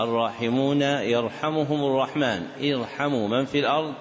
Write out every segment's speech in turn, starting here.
الراحمون يرحمهم الرحمن. ارحموا من في الأرض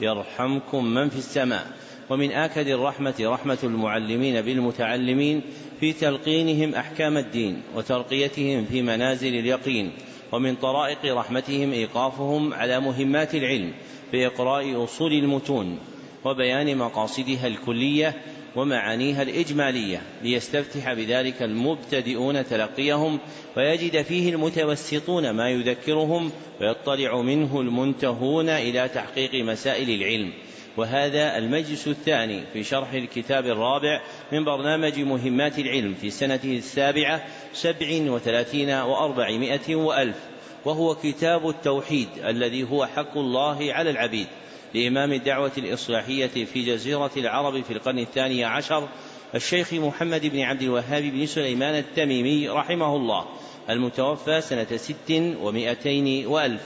يرحمكم من في السماء. ومن آكد الرحمة رحمة المعلمين بالمتعلمين في تلقينهم أحكام الدين وترقيتهم في منازل اليقين. ومن طرائق رحمتهم إيقافهم على مهمات العلم بإقراء أصول المتون وبيان مقاصدها الكلية ومعانيها الإجمالية ليستفتح بذلك المبتدئون تلقيهم ويجد فيه المتوسطون ما يذكرهم ويطلع منه المنتهون إلى تحقيق مسائل العلم. وهذا المجلس الثاني في شرح الكتاب الرابع من برنامج مهمات العلم في سنته السابعة سبع وثلاثين وأربعمائة وألف وهو كتاب التوحيد الذي هو حق الله على العبيد. لإمام الدعوة الإصلاحية في جزيرة العرب في القرن الثاني عشر الشيخ محمد بن عبد الوهاب بن سليمان التميمي رحمه الله المتوفى سنة ست ومائتين وألف.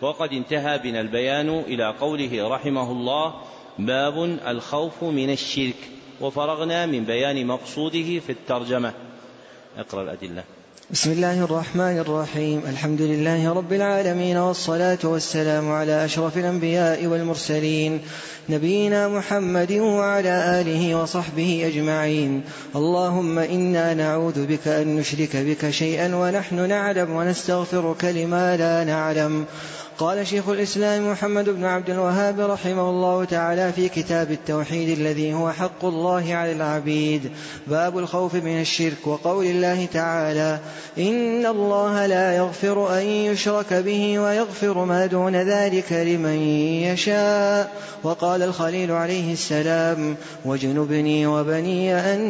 وقد انتهى بنا البيان إلى قوله رحمه الله باب الخوف من الشرك. وفرغنا من بيان مقصوده في الترجمة. اقرأ الأدلة. بسم الله الرحمن الرحيم. الحمد لله رب العالمين والصلاة والسلام على أشرف الأنبياء والمرسلين نبينا محمد وعلى آله وصحبه أجمعين. اللهم إنا نعوذ بك أن نشرك بك شيئا ونحن نعلم ونستغفرك لما لا نعلم. قال شيخ الإسلام محمد بن عبد الوهاب رحمه الله تعالى في كتاب التوحيد الذي هو حق الله على العبيد باب الخوف من الشرك وقول الله تعالى إن الله لا يغفر أن يشرك به ويغفر ما دون ذلك لمن يشاء. وقال الخليل عليه السلام واجنبني وبني أن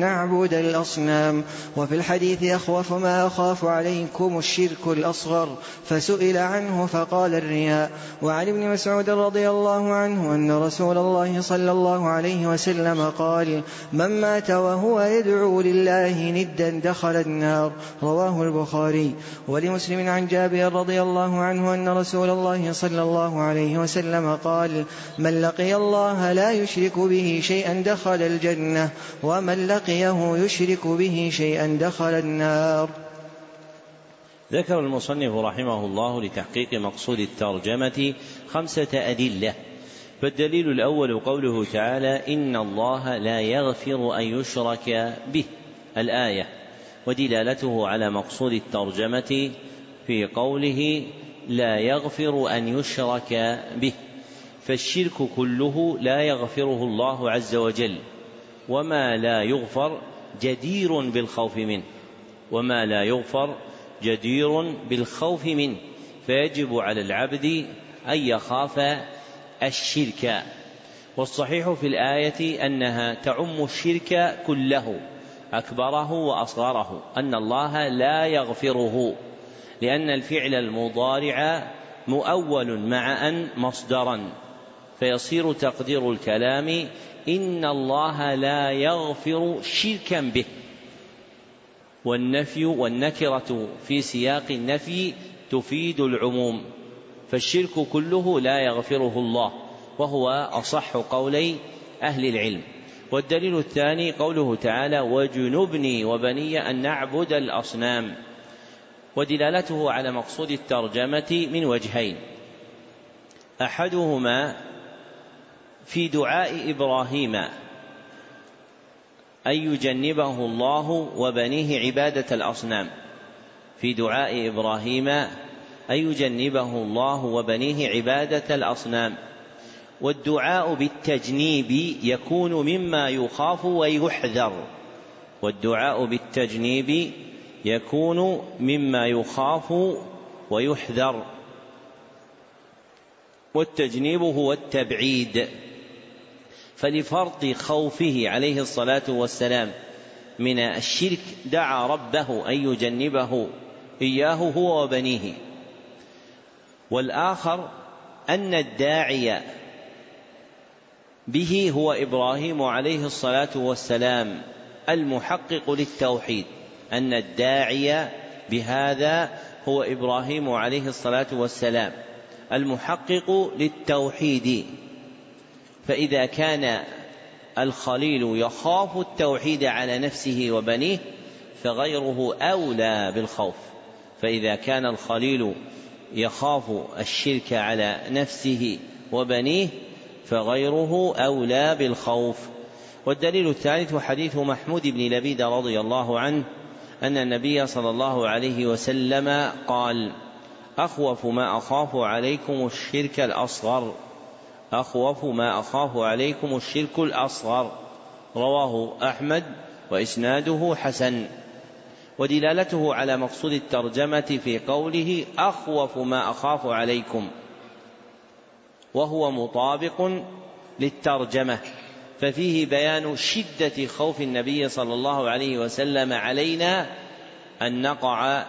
نعبد الأصنام. وفي الحديث أخوف ما أخاف عليكم الشرك الأصغر فسئل عنه فقال قال الرياء وعن ابن مسعود رضي الله عنه أن رسول الله صلى الله عليه وسلم قال من مات وهو يدعو لله ندا دخل النار رواه البخاري. ولمسلم عن جابر رضي الله عنه أن رسول الله صلى الله عليه وسلم قال من لقي الله لا يشرك به شيئا دخل الجنة ومن لقيه يشرك به شيئا دخل النار ذكر المصنف رحمه الله لتحقيق مقصود الترجمة خمسة أدلة فالدليل الأول قوله تعالى إن الله لا يغفر أن يشرك به الآية ودلالته على مقصود الترجمة في قوله لا يغفر أن يشرك به فالشرك كله لا يغفره الله عز وجل وما لا يغفر جدير بالخوف منه وما لا يغفر جدير بالخوف منه فيجب على العبد أن يخاف الشرك. والصحيح في الآية أنها تعم الشرك كله أكبره وأصغره أن الله لا يغفره لأن الفعل المضارع مؤول مع أن مصدرا. فيصير تقدير الكلام إن الله لا يغفر شركا به. والنفي والنكرة في سياق النفي تفيد العموم فالشرك كله لا يغفره الله وهو أصح قولي أهل العلم. والدليل الثاني قوله تعالى وجنبني وبني أن نعبد الأصنام ودلالته على مقصود الترجمة من وجهين. أحدهما في دعاء إبراهيم أن يجنبه الله وبنيه عبادة الأصنام. في دعاء إبراهيم أن يجنبه الله وبنيه عبادة الأصنام. والدعاء بالتجنيب يكون مما يخاف ويحذر. والدعاء بالتجنيب يكون مما يخاف ويحذر. والتجنيب هو التبعيد. فلفرط خوفه عليه الصلاة والسلام من الشرك دعا ربه أن يجنبه إياه هو وبنيه. والآخر أن الداعي به هو إبراهيم عليه الصلاة والسلام المحقق للتوحيد أن الداعي بهذا هو إبراهيم عليه الصلاة والسلام المحقق للتوحيد. فإذا كان الخليل يخاف التوحيد على نفسه وبنيه فغيره أولى بالخوف. فإذا كان الخليل يخاف الشرك على نفسه وبنيه فغيره أولى بالخوف. والدليل الثالث حديث محمود بن لبيد رضي الله عنه أن النبي صلى الله عليه وسلم قال أخوف ما أخاف عليكم الشرك الأصغر. أخوف ما أخاف عليكم الشرك الأصغر. رواه أحمد وإسناده حسن. ودلالته على مقصود الترجمة في قوله أخوف ما أخاف عليكم. وهو مطابق للترجمة. ففيه بيان شدة خوف النبي صلى الله عليه وسلم علينا أن نقع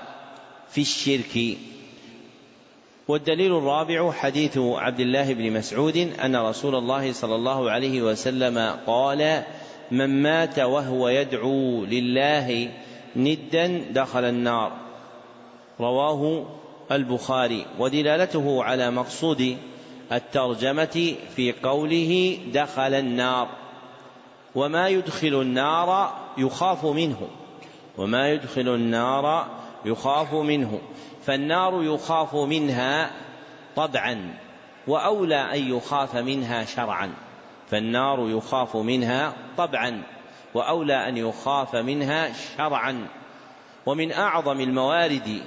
في الشرك. والدليل الرابع حديث عبد الله بن مسعود أن رسول الله صلى الله عليه وسلم قال من مات وهو يدعو لله ندا دخل النار. رواه البخاري ودلالته على مقصود الترجمة في قوله دخل النار. وما يدخل النار يخاف منه وما يدخل النار يخاف منه فالنار يخاف منها طبعا وأولى أن يخاف منها شرعا فالنار يخاف منها طبعا وأولى أن يخاف منها شرعا. ومن أعظم الموارد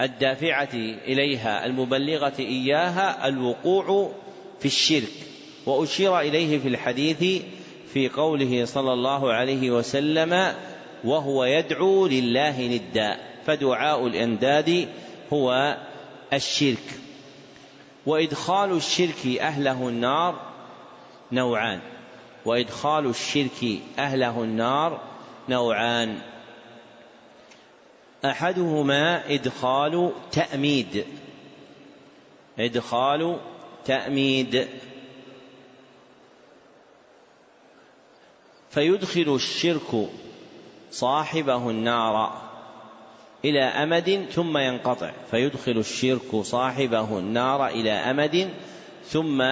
الدافعة إليها المبلغة إياها الوقوع في الشرك. وأشير إليه في الحديث في قوله صلى الله عليه وسلم وهو يدعو لله ندا فدعاء الأنداد هو الشرك. وإدخال الشرك أهله النار نوعان. وإدخال الشرك أهله النار نوعان. أحدهما إدخال تأميد. إدخال تأميد. فيدخل الشرك صاحبه النار إلى أمد ثم ينقطع فيدخل الشرك صاحبه النار إلى أمد ثم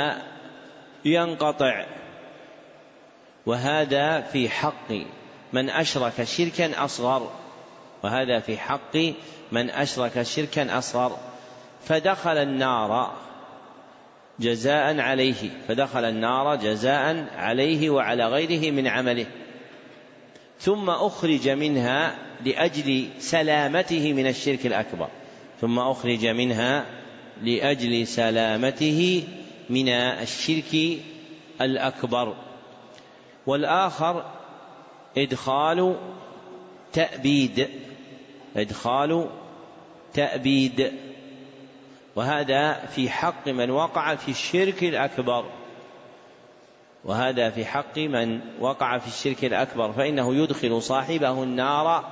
ينقطع. وهذا في حق من أشرك شركا أصغر وهذا في حق من أشرك شركا أصغر. فدخل النار جزاء عليه فدخل النار جزاء عليه وعلى غيره من عمله. ثم أخرج منها لأجل سلامته من الشرك الأكبر. ثم أخرج منها لأجل سلامته من الشرك الأكبر. والآخر إدخال تأبيد. إدخال تأبيد. وهذا في حق من وقع في الشرك الأكبر. وهذا في حق من وقع في الشرك الأكبر فإنه يدخل صاحبه النار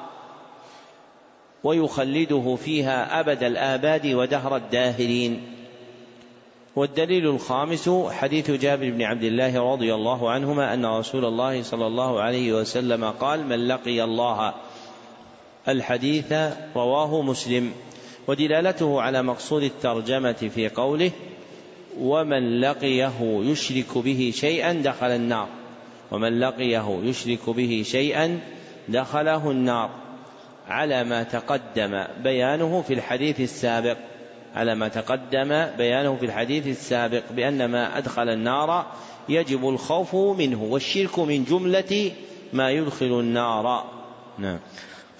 ويخلده فيها أبد الآباد ودهر الداهرين. والدليل الخامس حديث جابر بن عبد الله رضي الله عنهما أن رسول الله صلى الله عليه وسلم قال من لقي الله الحديث رواه مسلم ودلالته على مقصود الترجمة في قوله ومن لقيه يشرك به شيئا دخل النار. ومن لقيه يشرك به شيئا دخله النار. على ما تقدم بيانه في الحديث السابق. على ما تقدم بيانه في الحديث السابق بأن ما أدخل النار يجب الخوف منه والشرك من جملة ما يدخل النار. نعم.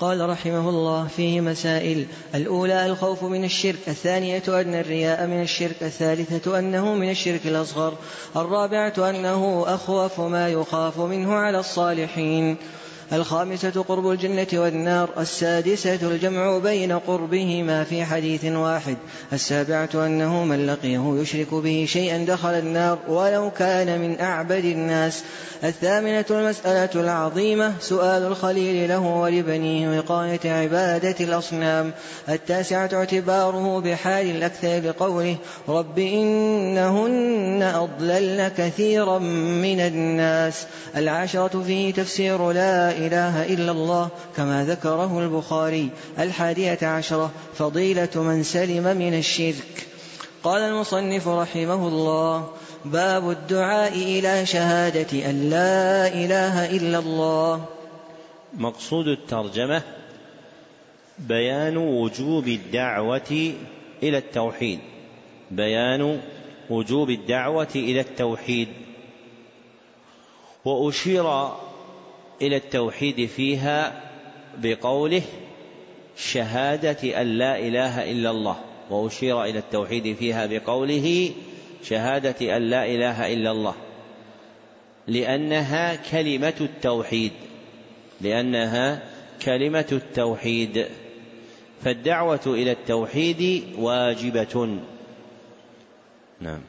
قال رحمه الله فيه مسائل الأولى الخوف من الشرك الثانية أن الرياء من الشرك الثالثة أنه من الشرك الأصغر الرابعة أنه أخوف ما يخاف منه على الصالحين. الخامسة قرب الجنة والنار السادسة الجمع بين قربهما في حديث واحد السابعة أنه من لقيه يشرك به شيئا دخل النار ولو كان من أعبد الناس. الثامنة المسألة العظيمة سؤال الخليل له ولبنيه وقاية عبادة الأصنام. التاسعة اعتباره بحال الأكثر بقوله رب إنهن أضللن كثيرا من الناس. العاشرة فيه تفسير لا إله إلا الله كما ذكره البخاري. الحادية عشرة فضيلة من سلم من الشرك. قال المصنف رحمه الله باب الدعاء إلى شهادة أن لا إله إلا الله. مقصود الترجمة بيان وجوب الدعوة إلى التوحيد. بيان وجوب الدعوة إلى التوحيد. وأشير إلى التوحيد فيها بقوله شهادة أن لا إله إلا الله وأشير إلى التوحيد فيها بقوله شهادة أن لا إله إلا الله لأنها كلمة التوحيد لأنها كلمة التوحيد فالدعوة إلى التوحيد واجبة. نعم.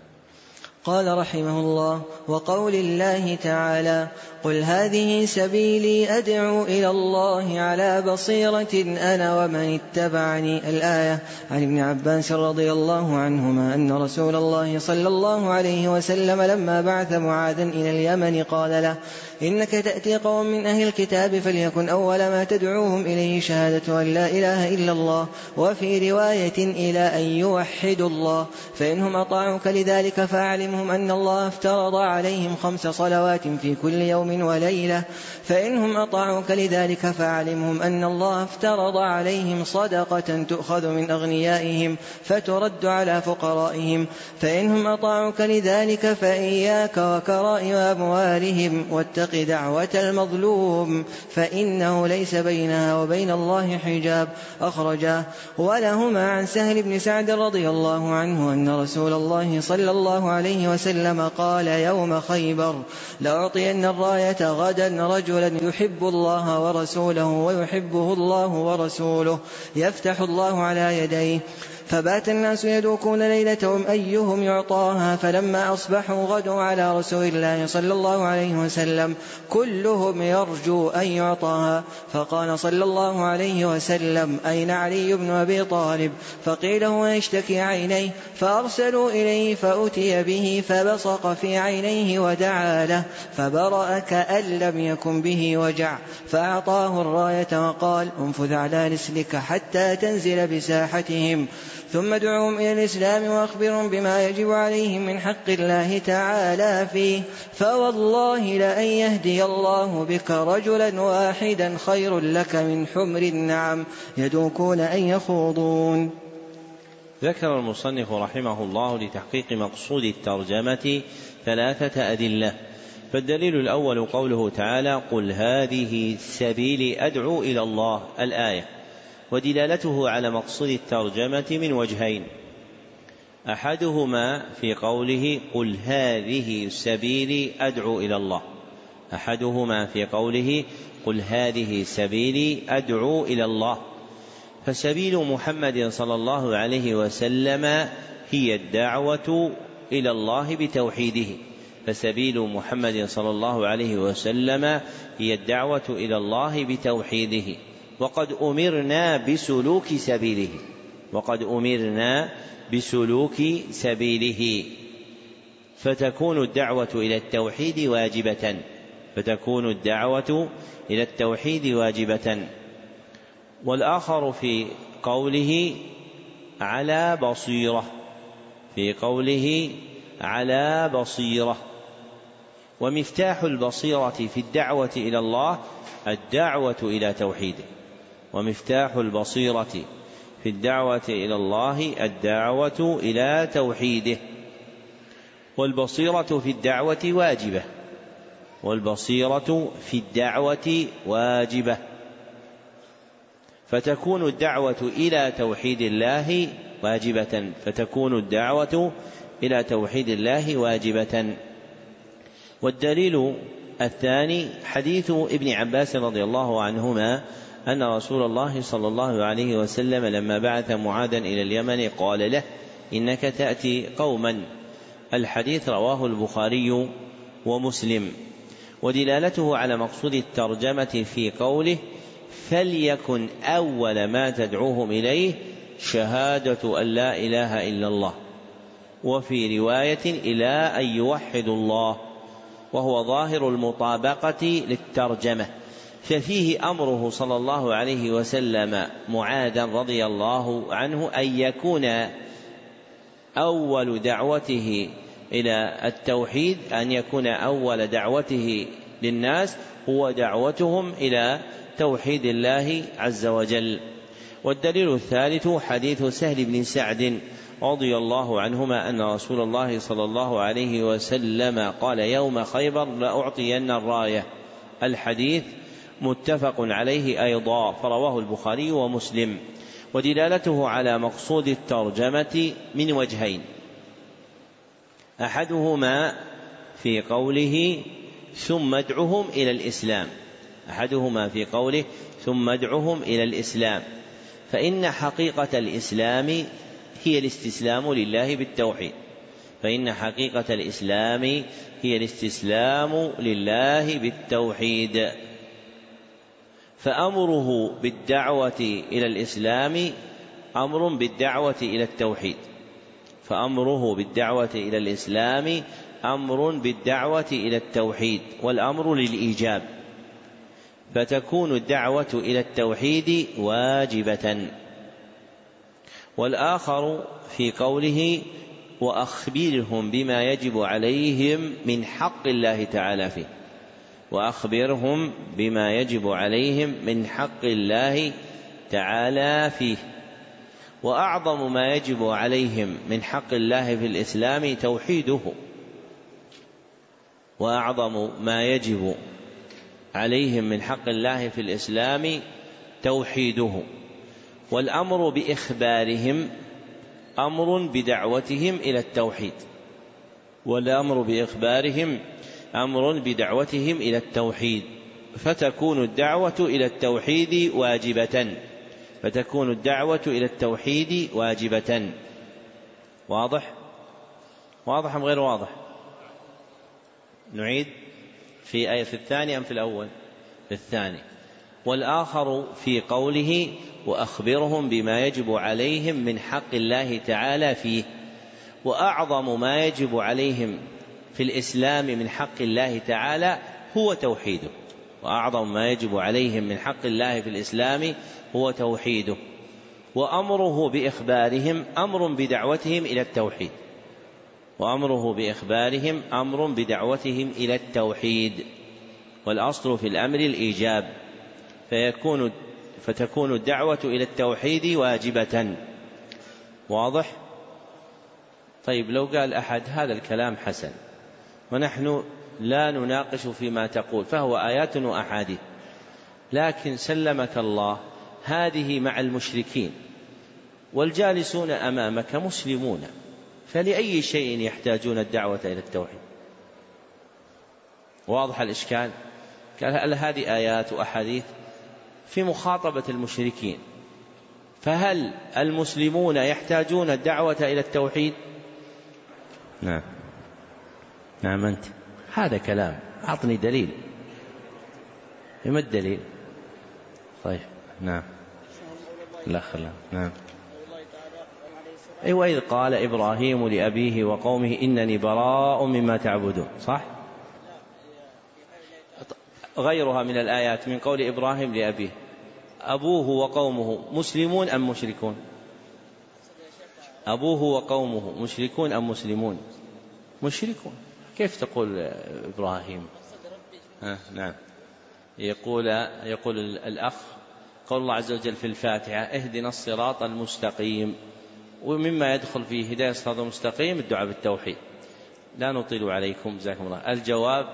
قال رحمه الله وقول الله تعالى قل هذه سبيلي ادعو إلى الله على بصيره أنا ومن اتبعني. الآية عن ابن عباس رضي الله عنهما ان رسول الله صلى الله عليه وسلم لما بعث معاذا إلى اليمن قال له إنك تأتي قوم من أهل الكتاب فليكن أول ما تدعوهم إليه شهادة أن لا إله إلا الله وفي رواية إلى أن يوحدوا الله فإنهم أطاعوك لذلك فأعلمهم أن الله افترض عليهم خمس صلوات في كل يوم وليلة فإنهم أطاعوك لذلك فأعلمهم أن الله افترض عليهم صدقة تؤخذ من أغنيائهم فترد على فقرائهم فإنهم أطاعوك لذلك فإياك وكرائم أموالهم واتق اتق دعوة المظلوم فإنه ليس بينها وبين الله حجاب. أخرجاه ولهما عن سهل بن سعد رضي الله عنه أن رسول الله صلى الله عليه وسلم قال يوم خيبر لأعطين الراية غدا رجلا يحب الله ورسوله ويحبه الله ورسوله يفتح الله على يديه. فبات الناس يدوكون ليلتهم أيهم يعطاها فلما أصبحوا غدوا على رسول الله صلى الله عليه وسلم كلهم يرجو أن يعطاها. فقال صلى الله عليه وسلم أين علي بن أبي طالب؟ فقيل هو يشتكي عينيه. فأرسلوا إليه فأتي به فبصق في عينيه ودعا له. فبرأ كأن لم يكن به وجع. فأعطاه الراية وقال انفذ على رسلك حتى تنزل بساحتهم. ثم ادعوهم إلى الإسلام وأخبرهم بما يجب عليهم من حق الله تعالى فيه. فوالله لأن يهدي الله بك رجلا واحدا خير لك من حمر النعم. يدوكون أن يخوضون. ذكر المصنف رحمه الله لتحقيق مقصود الترجمة ثلاثة أدلة. فالدليل الأول قوله تعالى قل هذه سبيلي أدعو إلى الله. الآية. ودلالته على مقصود الترجمة من وجهين. أحدهما في قوله قل هذه سبيلي أدعو إلى الله. أحدهما في قوله قل هذه سبيلي أدعو إلى الله. فسبيل محمد صلى الله عليه وسلم هي الدعوة إلى الله بتوحيده. فسبيل محمد صلى الله عليه وسلم هي الدعوة إلى الله بتوحيده. وقد أمرنا بسلوك سبيله. وقد أمرنا بسلوك سبيله. فتكون الدعوة إلى التوحيد واجبة. فتكون الدعوة إلى التوحيد واجبة. والآخر في قوله على بصيرة. في قوله على بصيرة. ومفتاح البصيرة في الدعوة إلى الله الدعوة إلى توحيده. ومفتاح البصيرة في الدعوة إلى الله الدعوة إلى توحيده. والبصيرة في الدعوة واجبة. والبصيرة في الدعوة واجبة. فتكون الدعوة إلى توحيد الله واجبة. فتكون الدعوة إلى توحيد الله واجبة. والدليل الثاني حديث ابن عباس رضي الله عنهما أن رسول الله صلى الله عليه وسلم لما بعث معاذا إلى اليمن قال له إنك تأتي قوما. الحديث رواه البخاري ومسلم. ودلالته على مقصود الترجمة في قوله فليكن أول ما تدعوهم إليه شهادة أن لا إله إلا الله. وفي رواية إلى أن يوحدوا الله. وهو ظاهر المطابقة للترجمة. ففيه أمره صلى الله عليه وسلم معاذا رضي الله عنه أن يكون أول دعوته إلى التوحيد أن يكون أول دعوته للناس هو دعوتهم إلى توحيد الله عز وجل. والدليل الثالث حديث سهل بن سعد رضي الله عنهما أن رسول الله صلى الله عليه وسلم قال يوم خيبر لأعطين الراية. الحديث متفق عليه أيضا فرواه البخاري ومسلم. ودلالته على مقصود الترجمة من وجهين. أحدهما في قوله ثم ادعهم إلى الإسلام. أحدهما في قوله ثم ادعهم إلى الإسلام. فإن حقيقة الإسلام هي الاستسلام لله بالتوحيد. فإن حقيقة الإسلام هي الاستسلام لله بالتوحيد. فأمره بالدعوة إلى الإسلام أمر بالدعوة إلى التوحيد. فأمره بالدعوة إلى الإسلام أمر بالدعوة إلى التوحيد والأمر للإيجاب. فتكون الدعوة إلى التوحيد واجبة. والآخر في قوله وأخبرهم بما يجب عليهم من حق الله تعالى فيه. وأخبرهم بما يجب عليهم من حق الله تعالى فيه. وأعظم ما يجب عليهم من حق الله في الإسلام توحيده. وأعظم ما يجب عليهم من حق الله في الإسلام توحيده. والأمر بإخبارهم أمر بدعوتهم إلى التوحيد. والأمر بإخبارهم أمر بدعوتهم إلى التوحيد فتكون الدعوة إلى التوحيد واجبة فتكون الدعوة إلى التوحيد واجبة واضح؟ واضح أم غير واضح؟ نعيد في آية في الثاني أم في الأول؟ في الثاني والآخر في قوله وأخبرهم بما يجب عليهم من حق الله تعالى فيه وأعظم ما يجب عليهم في الإسلام من حق الله تعالى هو توحيده. وأعظم ما يجب عليهم من حق الله في الإسلام هو توحيده. وأمره بإخبارهم أمر بدعوتهم إلى التوحيد. وأمره بإخبارهم أمر بدعوتهم إلى التوحيد. والأصل في الأمر الإيجاب. فيكون فتكون الدعوة إلى التوحيد واجبة. واضح؟ طيب لو قال أحد هذا الكلام حسن. ونحن لا نناقش فيما تقول فهو آيات وأحاديث. لكن سلمك الله هذه مع المشركين. والجالسون أمامك مسلمون فلأي شيء يحتاجون الدعوة إلى التوحيد؟ واضح الإشكال؟ قال هذه آيات وأحاديث في مخاطبة المشركين؟ فهل المسلمون يحتاجون الدعوة إلى التوحيد؟ نعم نعم أنت. هذا كلام. أعطني دليل. ما الدليل؟ طيب نعم. لا خلا نعم. أي وإذ قال إبراهيم لأبيه وقومه إنني براء مما تعبدون صح؟ غيرها من الآيات من قول إبراهيم لأبيه. أبوه وقومه مسلمون أم مشركون؟ أبوه وقومه مشركون أم مسلمون؟ مشركون. كيف تقول إبراهيم؟ نعم. يقول يقول الأخ قول الله عز وجل في الفاتحة اهدنا الصراط المستقيم. ومما يدخل في هداية الصراط المستقيم الدعاء بالتوحيد. لا نطيل عليكم جزاكم الله. الجواب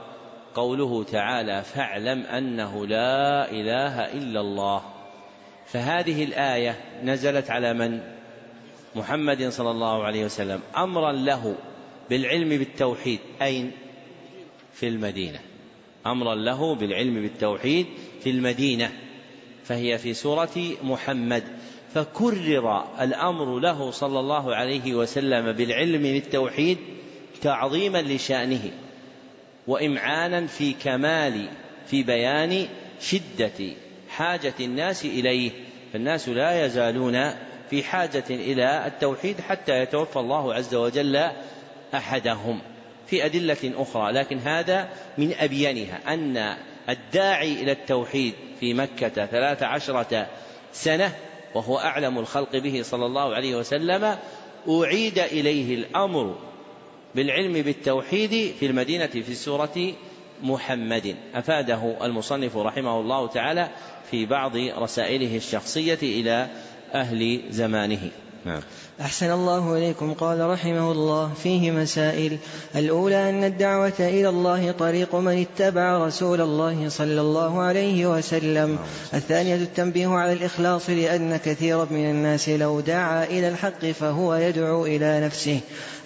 قوله تعالى فاعلم أنه لا إله إلا الله. فهذه الآية نزلت على من؟ محمد صلى الله عليه وسلم. أمرا له بالعلم بالتوحيد. أين؟ في المدينة. أمرا له بالعلم بالتوحيد في المدينة. فهي في سورة محمد. فكرر الأمر له صلى الله عليه وسلم بالعلم بالتوحيد تعظيما لشأنه وإمعانا في كمال في بيان شدة حاجة الناس إليه. فالناس لا يزالون في حاجة إلى التوحيد حتى يتوفى الله عز وجل أحدهم في أدلة أخرى لكن هذا من أبينها أن الداعي إلى التوحيد في مكة ثلاث عشرة سنة وهو أعلم الخلق به صلى الله عليه وسلم أعيد إليه الأمر بالعلم بالتوحيد في المدينة في سورة محمد. أفاده المصنف رحمه الله تعالى في بعض رسائله الشخصية إلى أهل زمانه. نعم. أحسن الله إليكم. قال رحمه الله فيه مسائل. الأولى أن الدعوة إلى الله طريق من اتبع رسول الله صلى الله عليه وسلم. الثانية التنبيه على الإخلاص لأن كثيرا من الناس لو دعا إلى الحق فهو يدعو إلى نفسه.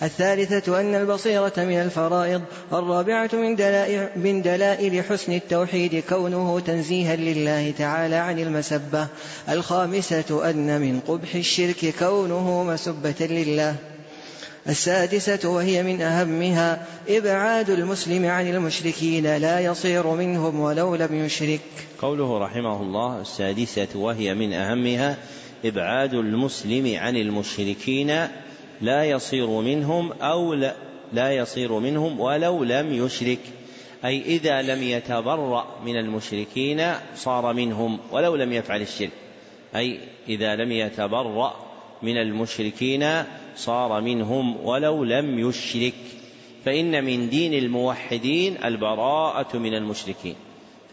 الثالثة أن البصيرة من الفرائض الرابعة من دلائل, من دلائل حسن التوحيد كونه تنزيها لله تعالى عن المسبة. الخامسة أن من قبح الشرك كونه مسبة لله. السادسة وهي من أهمها إبعاد المسلم عن المشركين لا يصير منهم ولو لم يشرك. قوله رحمه الله السادسة وهي من أهمها إبعاد المسلم عن المشركين لا يصير منهم أو لا, لا يصير منهم ولو لم يشرك. أي إذا لم يتبرأ من المشركين صار منهم ولو لم يفعل الشرك. أي إذا لم يتبرأ من المشركين صار منهم ولو لم يشرك. فإن من دين الموحدين البراءة من المشركين.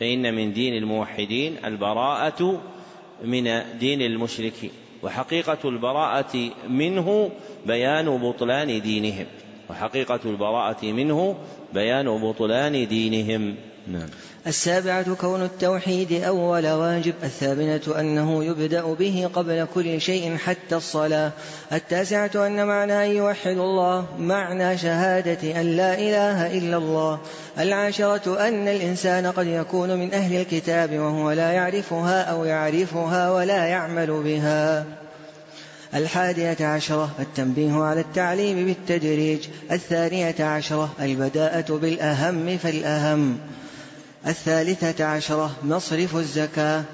فإن من دين الموحدين البراءة من دين المشركين. وحقيقة البراءة منه بيان بطلان دينهم وحقيقة البراءة منه بيان بطلان دينهم. نعم. السابعة كون التوحيد أول واجب الثامنة أنه يبدأ به قبل كل شيء حتى الصلاة التاسعة أن معنى أن يوحد الله معنى شهادة أن لا إله إلا الله العاشرة أن الإنسان قد يكون من أهل الكتاب وهو لا يعرفها أو يعرفها ولا يعمل بها. الحادية عشرة التنبيه على التعليم بالتدريج. الثانية عشرة البداءة بالأهم فالأهم الثالثة عشرة مصرف الزكاة.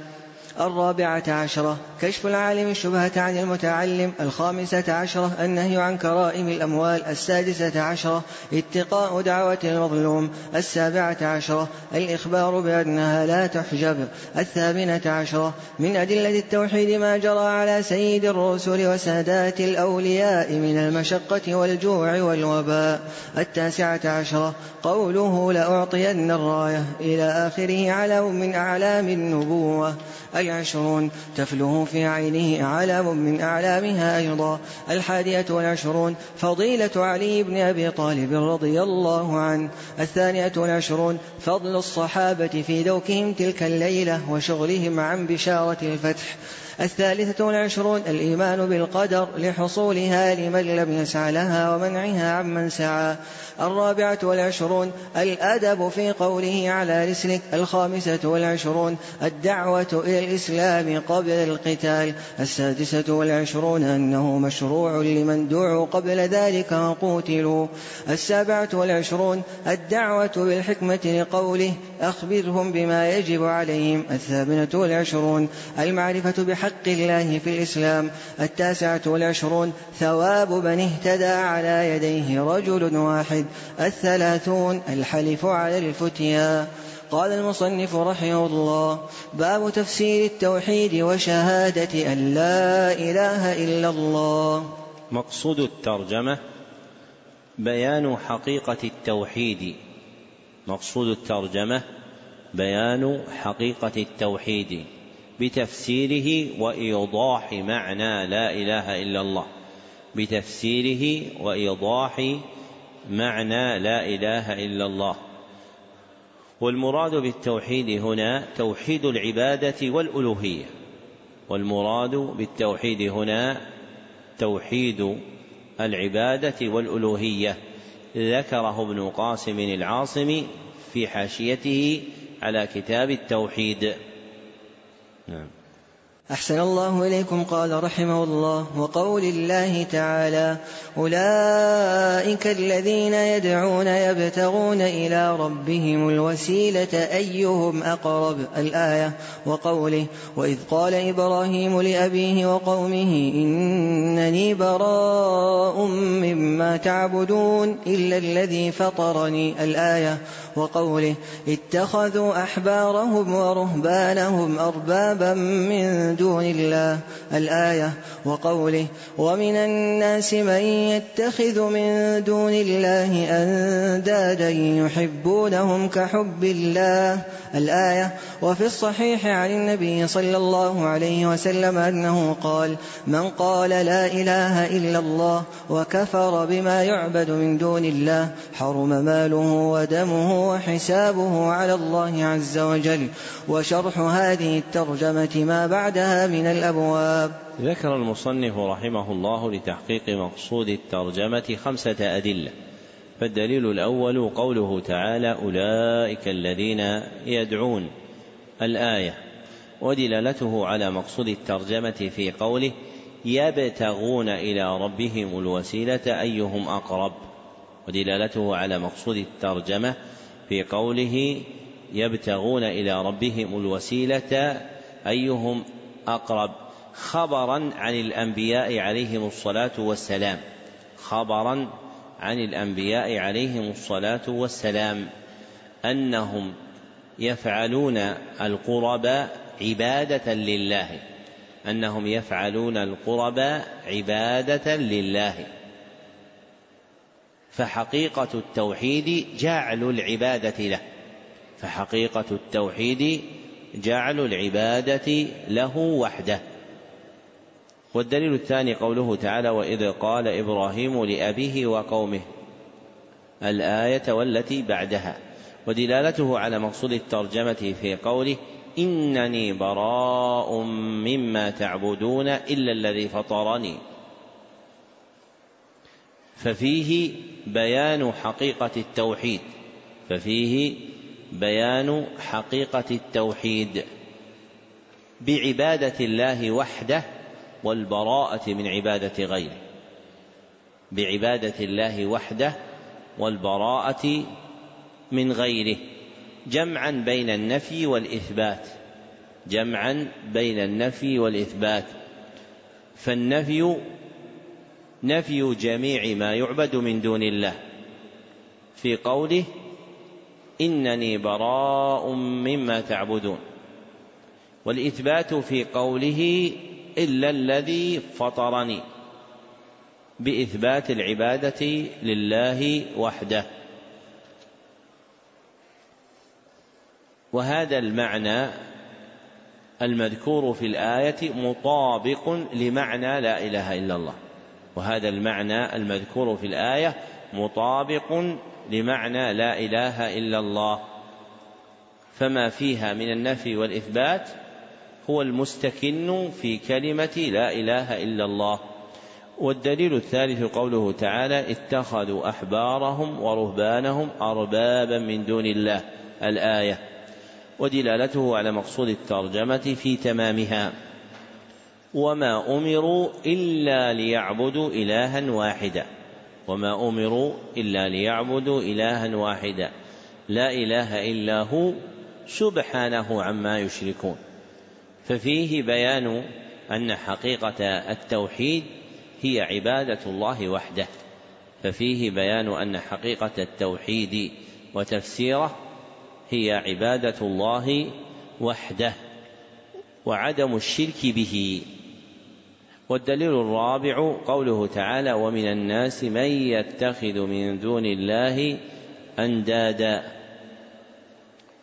الرابعة عشرة. كشف العالم الشبهة عن المتعلم. الخامسة عشرة النهي عن كرائم الأموال. السادسة عشرة اتقاء دعوة المظلوم. السابعة عشرة الإخبار بأنها لا تحجب. الثامنة عشرة من أدلة التوحيد ما جرى على سيد الرسل وسادات الأولياء من المشقة والجوع والوباء. التاسعة عشرة قوله لأعطين الراية إلى آخره علم من أعلام النبوة. العشرون. تفله في عينه علام من أعلامها أيضا. الحادية والعشرون. فضيلة علي بن أبي طالب رضي الله عنه. الثانية والعشرون. فضل الصحابة في دوكهم تلك الليلة وشغلهم عن بشارة الفتح. الثالثة والعشرون الإيمان بالقدر لحصولها لمن لم يسع لها ومنعها عمن سعى. الرابعة والعشرون الأدب في قوله على رسلك. الخامسة والعشرون الدعوة إلى الإسلام قبل القتال. السادسة والعشرون أنه مشروع لمن دعوا قبل ذلك وقوتلوا السابعة والعشرون الدعوة بالحكمة لقوله أخبرهم بما يجب عليهم. الثامنة والعشرون المعرفة بحق الله في الإسلام. التاسعة والعشرون ثواب من اهتدى على يديه رجل واحد. الثلاثون الحلف على الفتيا. قال المصنف رحمه الله باب تفسير التوحيد وشهادة أن لا إله إلا الله. مقصود الترجمة بيان حقيقة التوحيد. مقصود الترجمة بيان حقيقة التوحيد. بتفسيره وإيضاح معنى لا إله إلا الله. بتفسيره وإيضاح معنى لا إله إلا الله. والمراد بالتوحيد هنا توحيد العبادة والألوهية. والمراد بالتوحيد هنا توحيد العبادة والألوهية. ذكره ابن قاسم العاصم في حاشيته على كتاب التوحيد. نعم. أحسن الله إليكم قال رحمه الله وقول الله تعالى أولئك الذين يدعون يبتغون إلى ربهم الوسيلة أيهم أقرب؟ الآية وقوله وإذ قال إبراهيم لأبيه وقومه إنني براء مما تعبدون إلا الذي فطرني. الآية وقوله اتخذوا أحبارهم ورهبانهم أربابا من دون الله. الآية وقوله ومن الناس من يتخذ من دون الله أندادا يحبونهم كحب الله. الآية وفي الصحيح عن النبي صلى الله عليه وسلم أنه قال من قال لا إله إلا الله وكفر بما يعبد من دون الله حرم ماله ودمه وحسابه على الله عز وجل. وشرح هذه الترجمة ما بعدها من الأبواب. ذكر المصنف رحمه الله لتحقيق مقصود الترجمة خمسة أدلة فالدليل الأول قوله تعالى أولئك الذين يدعون الآية ودلالته على مقصود الترجمة في قوله يبتغون إلى ربهم الوسيلة أيهم أقرب ودلالته على مقصود الترجمة في قوله يبتغون إلى ربهم الوسيلة أيهم أقرب خبرا عن الأنبياء عليهم الصلاة والسلام. خبرا عن الأنبياء عليهم الصلاة والسلام. أنهم يفعلون القرب عبادة لله. أنهم يفعلون القرب عبادة لله. فحقيقة التوحيد جعل العبادة له. فحقيقة التوحيد جعل العبادة له وحده. والدليل الثاني قوله تعالى وإذ قال إبراهيم لأبيه وقومه الآية والتي بعدها ودلالته على مقصود الترجمة في قوله إنني براء مما تعبدون إلا الذي فطرني. ففيه بيان حقيقة التوحيد ففيه بيان حقيقة التوحيد. بعبادة الله وحده والبراءة من عبادة غيره بعبادة الله وحده والبراءة من غيره جمعا بين النفي والإثبات جمعا بين النفي والإثبات فالنفي نفي جميع ما يعبد من دون الله في قوله إنني براء مما تعبدون والإثبات في قوله إلا الذي فطرني بإثبات العبادة لله وحده. وهذا المعنى المذكور في الآية مطابق لمعنى لا إله إلا الله. وهذا المعنى المذكور في الآية مطابق لمعنى لا إله إلا الله. فما فيها من النفي والإثبات هو المستكن في كلمة لا إله إلا الله. والدليل الثالث قوله تعالى اتخذوا أحبارهم ورهبانهم أربابا من دون الله. الآية. ودلالته على مقصود الترجمة في تمامها. وما أمروا إلا ليعبدوا إلها واحدا. وما أمروا إلا ليعبدوا إلها واحدا. لا إله إلا هو سبحانه عما يشركون. ففيه بيان أن حقيقة التوحيد هي عبادة الله وحده. ففيه بيان أن حقيقة التوحيد وتفسيره هي عبادة الله وحده وعدم الشرك به. والدليل الرابع قوله تعالى ومن الناس من يتخذ من دون الله أندادا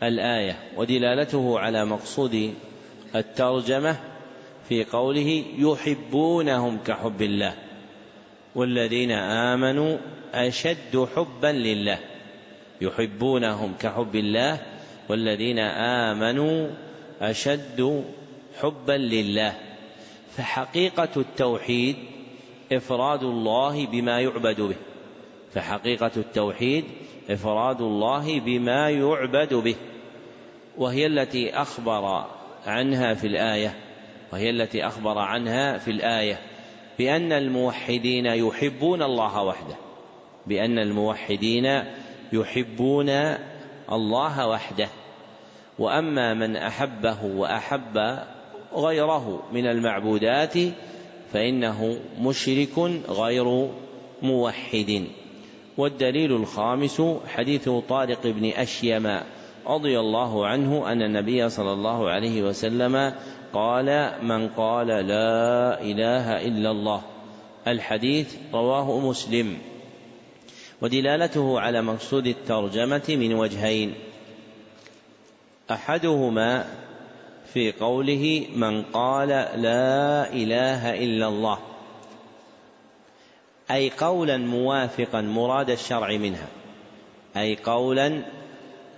الآية ودلالته على مقصود الترجمة في قوله يحبونهم كحب الله والذين آمنوا أشد حبا لله يحبونهم كحب الله والذين آمنوا أشد حبا لله. فحقيقة التوحيد إفراد الله بما يعبد به فحقيقة التوحيد إفراد الله بما يعبد به وهي التي أخبر عنها في الآية وهي التي أخبر عنها في الآية بأن الموحدين يحبون الله وحده بأن الموحدين يحبون الله وحده. وأما من أحبه وأحب غيره من المعبودات فإنه مشرك غير موحد. والدليل الخامس حديث طارق بن أشيم رضي الله عنه أن النبي صلى الله عليه وسلم قال من قال لا إله إلا الله. الحديث رواه مسلم. ودلالته على مقصود الترجمة من وجهين. أحدهما في قوله من قال لا إله إلا الله. أي قولا موافقا مراد الشرع منها. أي قولا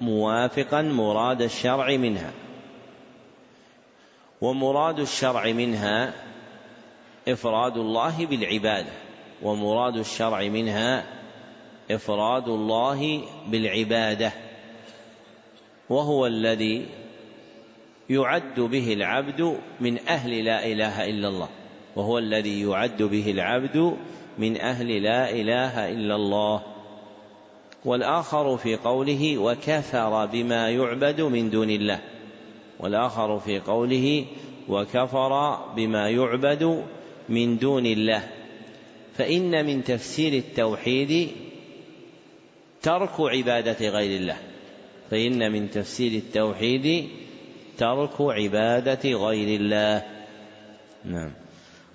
موافقا مراد الشرع منها. ومراد الشرع منها إفراد الله بالعبادة ومراد الشرع منها إفراد الله بالعبادة وهو الذي يعد به العبد من أهل لا إله إلا الله وهو الذي يعد به العبد من أهل لا إله إلا الله. والآخر في قوله وكفر بما يعبد من دون الله. والآخر في قوله وكفر بما يعبد من دون الله. فإن من تفسير التوحيد ترك عبادة غير الله. فإن من تفسير التوحيد ترك عبادة غير الله. نعم.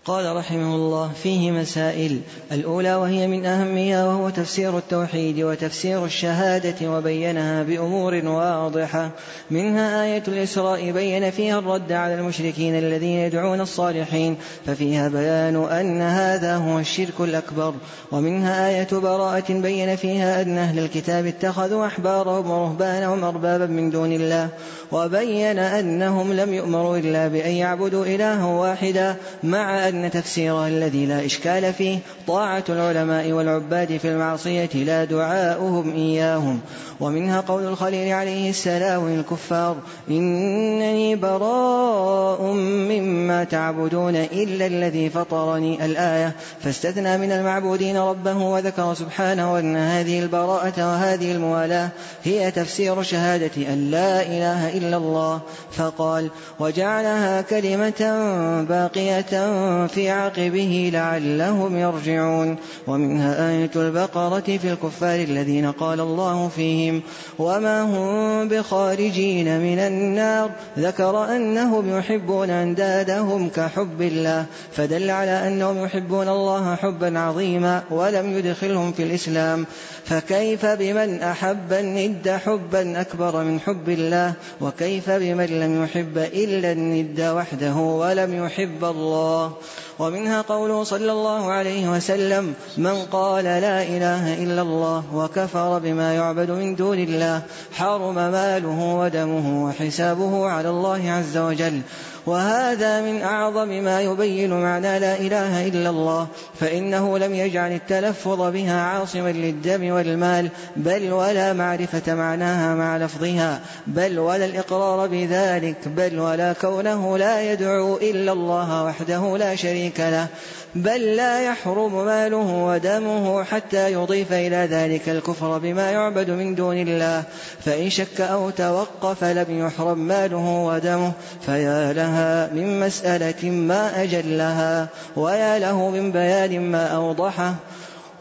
قال رحمه الله فيه مسائل. الأولى وهي من أهمها وهو تفسير التوحيد وتفسير الشهادة وبينها بأمور واضحة. منها آية الإسراء بين فيها الرد على المشركين الذين يدعون الصالحين. ففيها بيان أن هذا هو الشرك الأكبر. ومنها آية براءة بين فيها أن أهل الكتاب اتخذوا أحبارهم ورهبانهم أربابا من دون الله. وبين أنهم لم يؤمروا إلا بأن يعبدوا إلها واحدا مع أن تفسيرها الذي لا إشكال فيه طاعة العلماء والعباد في المعصية لا دعاؤهم إياهم. ومنها قول الخليل عليه السلام للكفار إنني براء مما تعبدون إلا الذي فطرني الآية. فاستثنى من المعبودين ربه وذكر سبحانه أن هذه البراءة وهذه الموالاة هي تفسير شهادة أن لا إله إلا الله. فقال وجعلها كلمة باقية في عقبه لعلهم يرجعون. ومنها آية البقرة في الكفار الذين قال الله فيهم وما هم بخارجين من النار. ذكر أنهم يحبون أندادهم كحب الله فدل على أنهم يحبون الله حبا عظيما ولم يدخلهم في الإسلام. فكيف بمن أحب الند حبا أكبر من حب الله؟ وكيف بمن لم يحب إلا الند وحده ولم يحب الله؟ ومنها قوله صلى الله عليه وسلم من قال لا إله إلا الله وكفر بما يعبد من دون الله حرم ماله ودمه وحسابه على الله عز وجل. وهذا من أعظم ما يبين معنى لا إله إلا الله فإنه لم يجعل التلفظ بها عاصما للدم والمال بل ولا معرفة معناها مع لفظها بل ولا الإقرار بذلك بل ولا كونه لا يدعو إلا الله وحده لا شريك له بل لا يحرم ماله ودمه حتى يضيف إلى ذلك الكفر بما يعبد من دون الله فإن شك أو توقف لم يحرم ماله ودمه فيا لها من مسألة ما أجلها ويا له من بيان ما أوضحه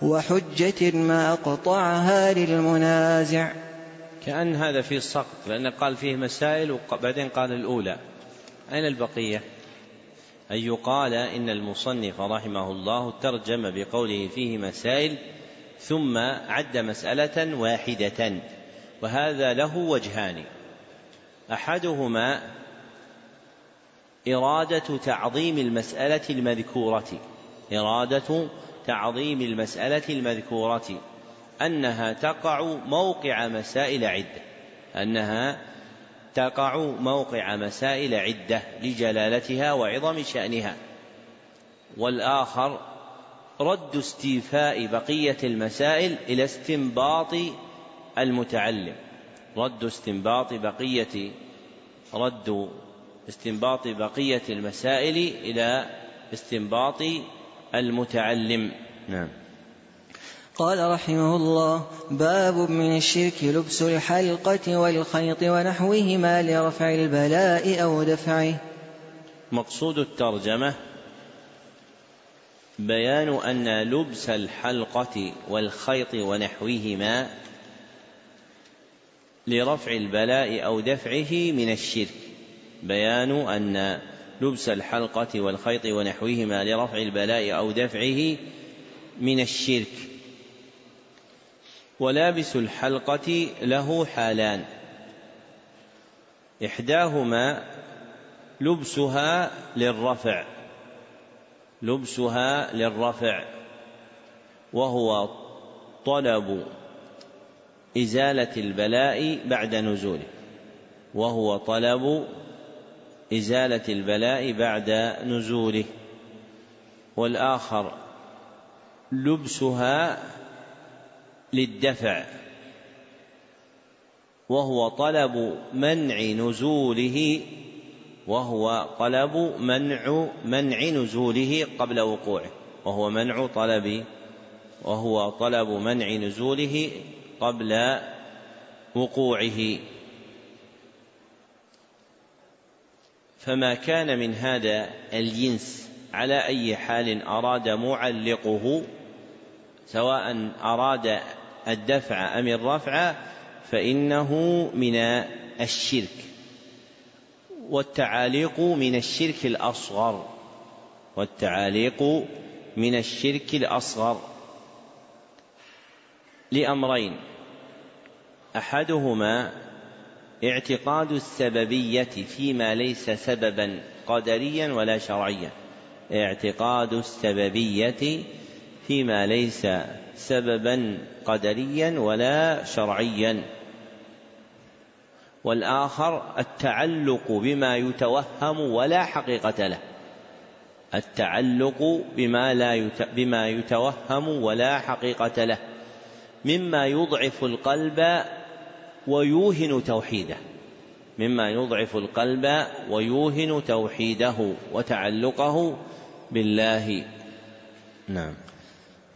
وحجة ما أقطعها للمنازع. كأن هذا في السقط لأن قال فيه مسائل وبعدين قال الأولى. أين البقية؟ أن يقال إن المصنف رحمه الله ترجم بقوله فيه مسائل ثم عد مسألة واحدة وهذا له وجهان. أحدهما إرادة تعظيم المسألة المذكورة. إرادة تعظيم المسألة المذكورة. أنها تقع موقع مسائل عدة. أنها تقع موقع مسائل عدة لجلالتها وعظم شأنها. والآخر رد استيفاء بقية المسائل إلى استنباط المتعلم. رد استنباط بقية رد استنباط بقية المسائل إلى استنباط المتعلم. نعم. قال رحمه الله باب من الشرك لبس الحلقة والخيط ونحوهما لرفع البلاء أو دفعه. مقصود الترجمة بيان أن لبس الحلقة والخيط ونحوهما لرفع البلاء أو دفعه من الشرك. بيان أن لبس الحلقة والخيط ونحوهما لرفع البلاء أو دفعه من الشرك. ولابس الحلقة له حالان. إحداهما لبسها للرفع لبسها للرفع وهو طلب إزالة البلاء بعد نزوله وهو طلب إزالة البلاء بعد نزوله. والآخر لبسها للدفع. وهو طلب منع نزوله وهو طلب منع منع نزوله قبل وقوعه. وهو منع طلب وهو طلب منع نزوله قبل وقوعه. فما كان من هذا الجنس على أي حال أراد معلقه سواء أراد الدفع أم الرفع فإنه من الشرك والتعاليق من الشرك الأصغر والتعاليق من الشرك الأصغر. لأمرين أحدهما اعتقاد السببية فيما ليس سببا قدريا ولا شرعيا. اعتقاد السببية فيما ليس سببا قدريا ولا شرعيا. والآخر التعلق بما يتوهم ولا حقيقة له. التعلق بما لا يت... بما يتوهم ولا حقيقة له. مما يضعف القلب ويوهن توحيده مما يضعف القلب ويوهن توحيده وتعلقه بالله. نعم.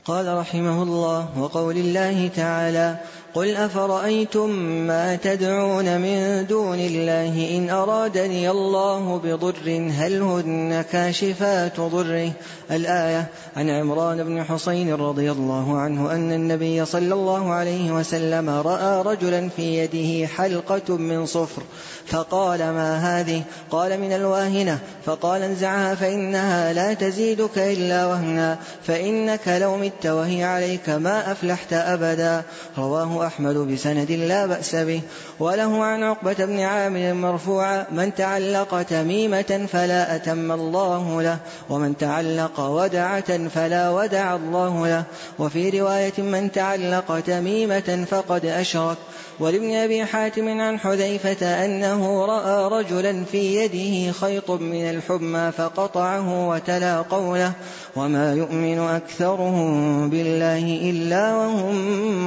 قال رحمه الله وقول الله تعالى قل أفرأيتم ما تدعون من دون الله إن أرادني الله بضر هل هن كاشفات ضره؟ الآية عن عمران بن حصين رضي الله عنه أن النبي صلى الله عليه وسلم رأى رجلا في يده حلقة من صفر فقال ما هذه؟ قال من الواهنة. فقال انزعها فإنها لا تزيدك إلا وهنا. فإنك لو مت وهي عليك ما أفلحت أبدا. رواه أحمد بسند لا بأس به. وله عن عقبة بن عامر مرفوعا من تعلق تميمة فلا أتم الله له ومن تعلق ودعة فلا ودع الله له. وفي رواية من تعلق تميمة فقد أشرك. ولابن أبي حاتم عن حذيفة أنه رأى رجلا في يده خيط من الحمى فقطعه وتلا قوله وما يؤمن أكثرهم بالله إلا وهم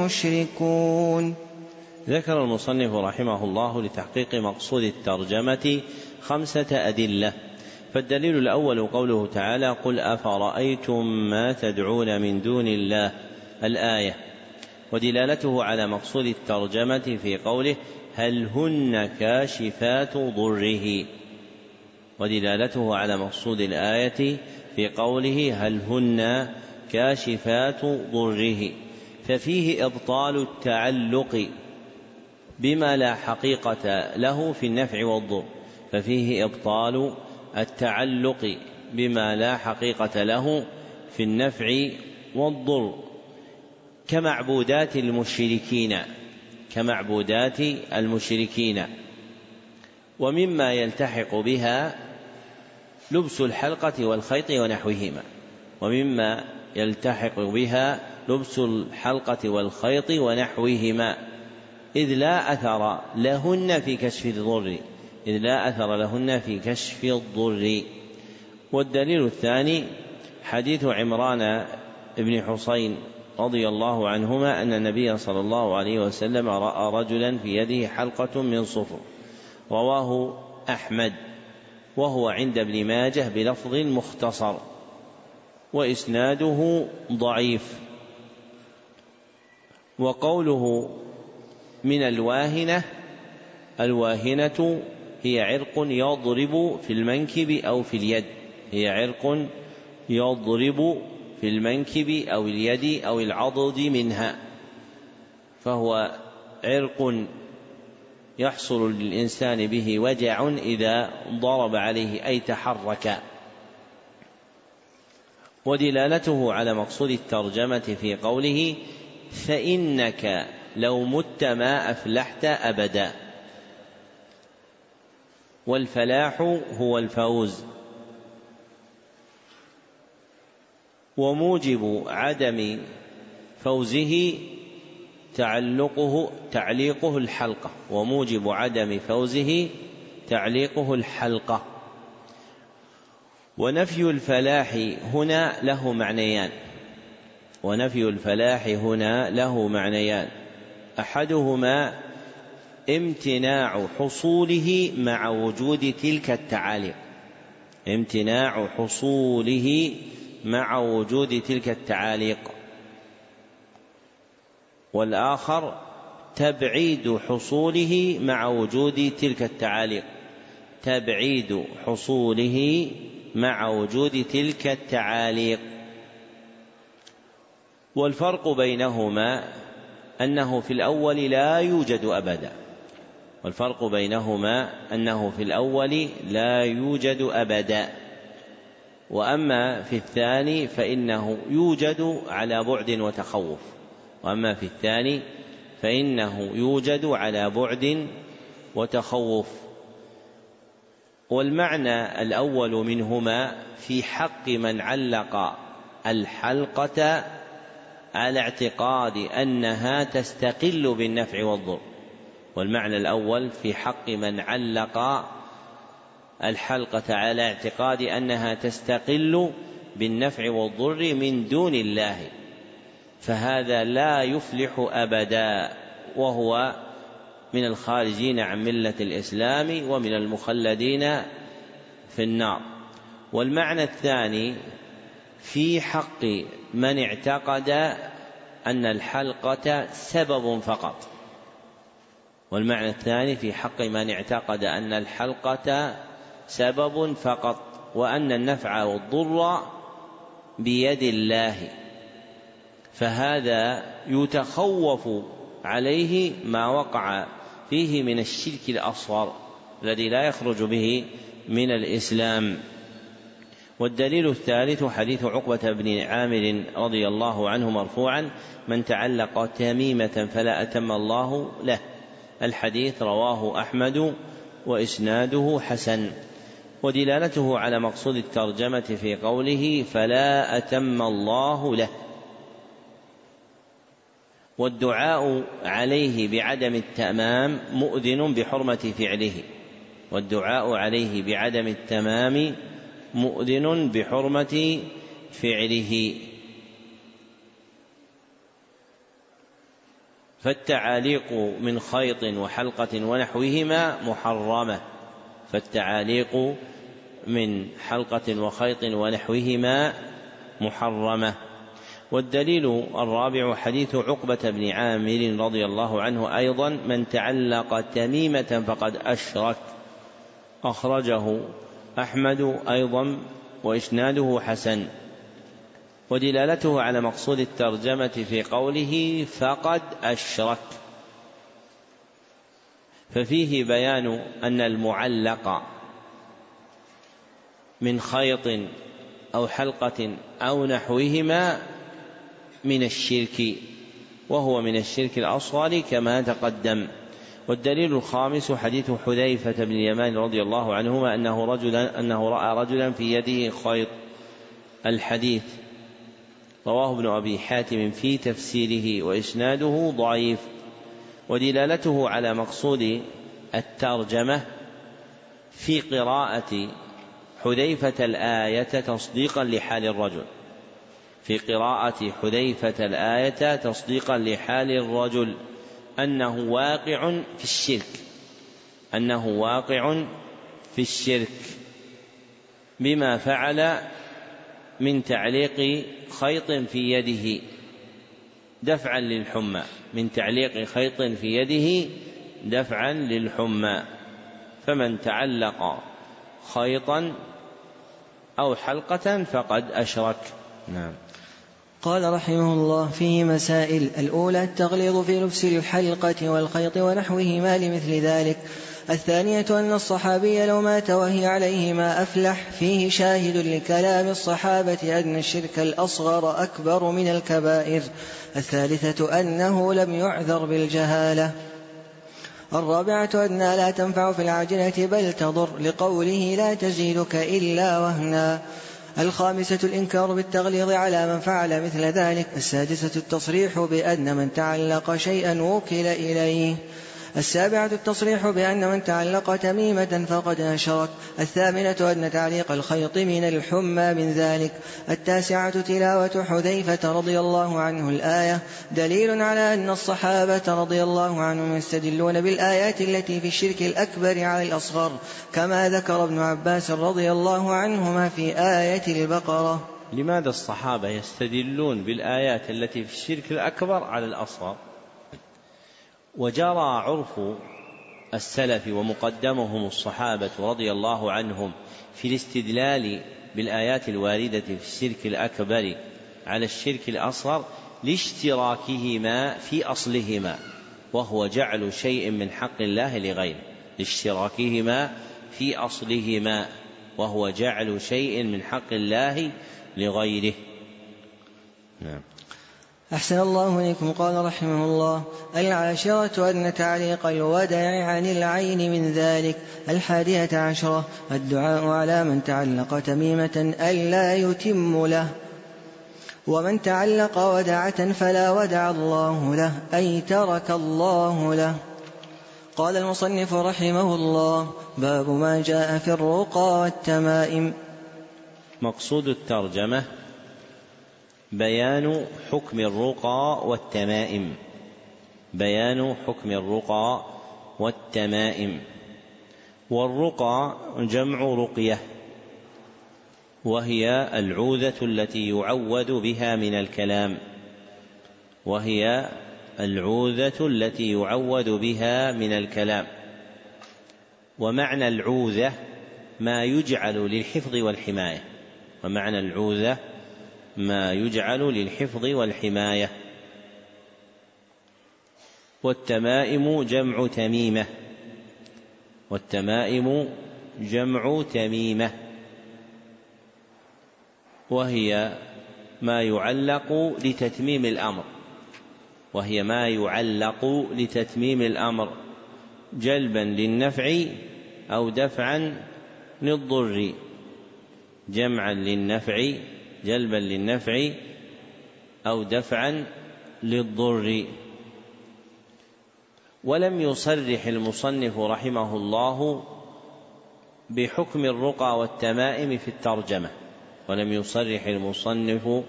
مشركون. ذكر المصنف رحمه الله لتحقيق مقصود الترجمة خمسة أدلة. فالدليل الأول قوله تعالى قل أفرأيتم ما تدعون من دون الله؟ الآية ودلالته على مقصود الترجمة في قوله هل هن كاشفات ضره. ودلالته على مقصود الآية في قوله هل هن كاشفات ضره. ففيه إبطال التعلق بما لا حقيقة له في النفع والضر. ففيه إبطال التعلق بما لا حقيقة له في النفع والضر. كمعبودات المشركين كمعبودات المشركين. ومما يلتحق بها لبس الحلقة والخيط ونحوهما. ومما يلتحق بها لبس الحلقة والخيط ونحوهما. إذ لا أثر لهن في كشف الضر إذ لا أثر لهن في كشف الضر. والدليل الثاني حديث عمران بن حصين رضي الله عنهما أن النبي صلى الله عليه وسلم رأى رجلا في يده حلقة من صفر رواه أحمد وهو عند ابن ماجه بلفظ مختصر وإسناده ضعيف. وقوله من الواهنة الواهنة هي عرق يضرب في المنكب أو في اليد هي عرق يضرب في المنكب أو اليد أو العضد منها فهو عرق يحصل للإنسان به وجع إذا ضرب عليه أي تحرك. ودلالته على مقصود الترجمة في قوله فإنك لو مت ما أفلحت أبدا والفلاح هو الفوز. وموجب عدم فوزه تعلقه تعليقه الحلقة. وموجب عدم فوزه تعليقه الحلقة. ونفي الفلاح هنا له معنيان. ونفي الفلاح هنا له معنيان. أحدهما امتناع حصوله مع وجود تلك التعاليق. امتناع حصوله مع وجود تلك التعاليق. والآخر تبعيد حصوله مع وجود تلك التعاليق. تبعيد حصوله مع وجود تلك التعاليق. والفرق بينهما أنه في الأول لا يوجد أبدا. والفرق بينهما أنه في الأول لا يوجد أبدا. وأما في الثاني فإنه يوجد على بعد وتخوف. وأما في الثاني فإنه يوجد على بعد وتخوف. والمعنى الأول منهما في حق من علق الحلقة على اعتقاد أنها تستقل بالنفع والضر. والمعنى الأول في حق من علق الحلقة على اعتقاد أنها تستقل بالنفع والضر من دون الله فهذا لا يفلح أبدا وهو من الخارجين عن ملة الإسلام ومن المخلدين في النار. والمعنى الثاني في حق من اعتقد أن الحلقة سبب فقط والمعنى الثاني في حق من اعتقد أن الحلقة سبب فقط وأن النفع والضر بيد الله. فهذا يتخوف عليه ما وقع فيه من الشرك الأصغر الذي لا يخرج به من الإسلام. والدليل الثالث حديث عقبة بن عامر رضي الله عنه مرفوعا من تعلق تميمة فلا أتم الله له. الحديث رواه أحمد وإسناده حسن. ودلالته على مقصود الترجمة في قوله فلا أتم الله له. والدعاء عليه بعدم التمام مؤذن بحرمة فعله. والدعاء عليه بعدم التمام مؤذن بحرمة فعله. فالتعاليق من خيط وحلقة ونحوهما محرمة. فالتعاليق من حلقة وخيط ونحوهما محرمة. والدليل الرابع حديث عقبة بن عامر رضي الله عنه أيضا من تعلق تميمة فقد أشرك أخرجه أحمد أيضا وإسناده حسن. ودلالته على مقصود الترجمة في قوله فقد أشرك ففيه بيان أن المعلق من خيط أو حلقة أو نحوهما من الشرك وهو من الشرك الأصغر كما تقدم. والدليل الخامس حديث حذيفة بن اليمان رضي الله عنهما أنه رجلا أنه رأى رجلا في يده خيط الحديث. رواه ابن أبي حاتم في تفسيره وإسناده ضعيف ودلالته على مقصود الترجمة في قراءة حذيفة الآية تصديقا لحال الرجل. في قراءة حذيفة الآية تصديقا لحال الرجل أنه واقع في الشرك. أنه واقع في الشرك. بما فعل من تعليق خيط في يده. دفعا للحمى. من تعليق خيط في يده دفعا للحمى. فمن تعلق خيطا أو حلقة فقد أشرك. نعم. قال رحمه الله فيه مسائل الأولى التغليظ في لبس الحلقة والخيط ونحوهما لمثل ذلك. الثانية أن الصحابي لو مات وهي عليه ما أفلح فيه شاهد لكلام الصحابة أن الشرك الأصغر أكبر من الكبائر. الثالثة أنه لم يعذر بالجهالة. الرابعة أنها لا تنفع في العاجلة بل تضر. لقوله لا تزيدك إلا وهنا. الخامسة الإنكار بالتغليظ على من فعل مثل ذلك. السادسة التصريح بأن من تعلق شيئا وكل إليه. السابعة التصريح بأن من تعلق تميمة فقد أشرك الثامنة أن تعليق الخيط من الحمى من ذلك. التاسعة تلاوة حذيفة رضي الله عنه الآية. دليل على أن الصحابة رضي الله عنهم يستدلون بالآيات التي في الشرك الأكبر على الأصغر كما ذكر ابن عباس رضي الله عنهما في آية البقرة. لماذا الصحابة يستدلون بالآيات التي في الشرك الأكبر على الأصغر؟ وجرى عرف السلف ومقدمهم الصحابة رضي الله عنهم في الاستدلال بالآيات الواردة في الشرك الأكبر على الشرك الأصغر لاشتراكهما في أصلهما وهو جعل شيء من حق الله لغيره لاشتراكهما في أصلهما وهو جعل شيء من حق الله لغيره. نعم. أحسن الله إليكم. قال رحمه الله العاشرة أن تعليق الودع عن العين من ذلك. الحادية عشرة الدعاء على من تعلق تميمة ألا يتم له. ومن تعلق ودعة فلا ودع الله له أي ترك الله له. قال المصنف رحمه الله باب ما جاء في الرقى والتمائم. مقصود الترجمة بيان حكم الرقى والتمائم. بيان حكم الرقى والتمائم. والرقى جمع رقية وهي العوذة التي يعوذ بها من الكلام وهي العوذة التي يعوذ بها من الكلام. ومعنى العوذة ما يجعل للحفظ والحماية ومعنى العوذة ما يجعل للحفظ والحماية. والتمائم جمع تميمة. والتمائم جمع تميمة. وهي ما يعلق لتتميم الأمر. وهي ما يعلق لتتميم الأمر. جلبا للنفع أو دفعا للضر. جمعا للنفع جلبا للنفع أو دفعا للضر. ولم يصرح المصنف رحمه الله بحكم الرقى والتمائم في الترجمة. ولم يصرح المصنف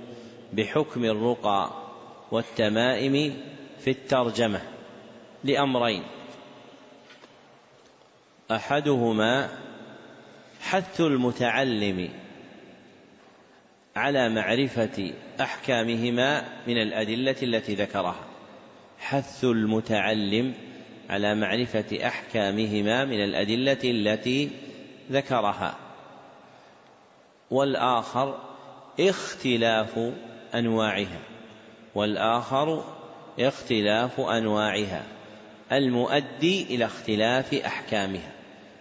بحكم الرقى والتمائم في الترجمة. لأمرين أحدهما حث المتعلم على معرفة أحكامهما من الأدلة التي ذكرها. حث المتعلم على معرفة أحكامهما من الأدلة التي ذكرها. والآخر اختلاف أنواعها. والآخر اختلاف أنواعها. المؤدي إلى اختلاف أحكامها.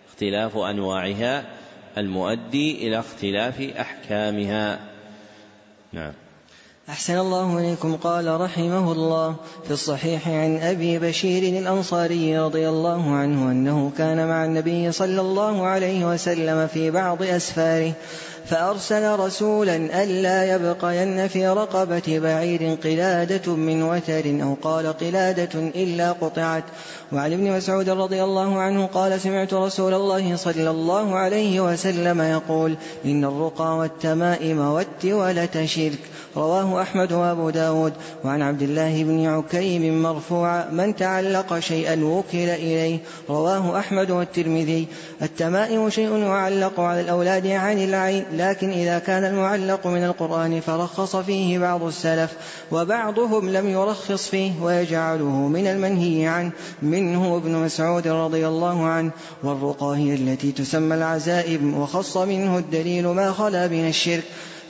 اختلاف أنواعها. المؤدي إلى اختلاف أحكامها. نعم. أحسن الله إليكم. قال رحمه الله في الصحيح عن أبي بشير الأنصاري رضي الله عنه أنه كان مع النبي صلى الله عليه وسلم في بعض أسفاره فأرسل رسولا ألا يبقين في رقبة بعير قلادة من وتر أو قال قلادة إلا قطعت. وعن ابن مسعود رضي الله عنه قال سمعت رسول الله صلى الله عليه وسلم يقول إن الرقى والتمائم والتولة شرك. رواه أحمد وأبو داود. وعن عبد الله بن عكيم مرفوعا من تعلق شيئا وكل إليه. رواه أحمد والترمذي. التمائم شيء يعلق على الأولاد عن العين لكن إذا كان المعلق من القرآن فرخص فيه بعض السلف وبعضهم لم يرخص فيه ويجعله من المنهي عنه. منه ابن مسعود رضي الله عنه والرقى هي التي تسمى العزائم وخص منه الدليل ما خلا من الشرك.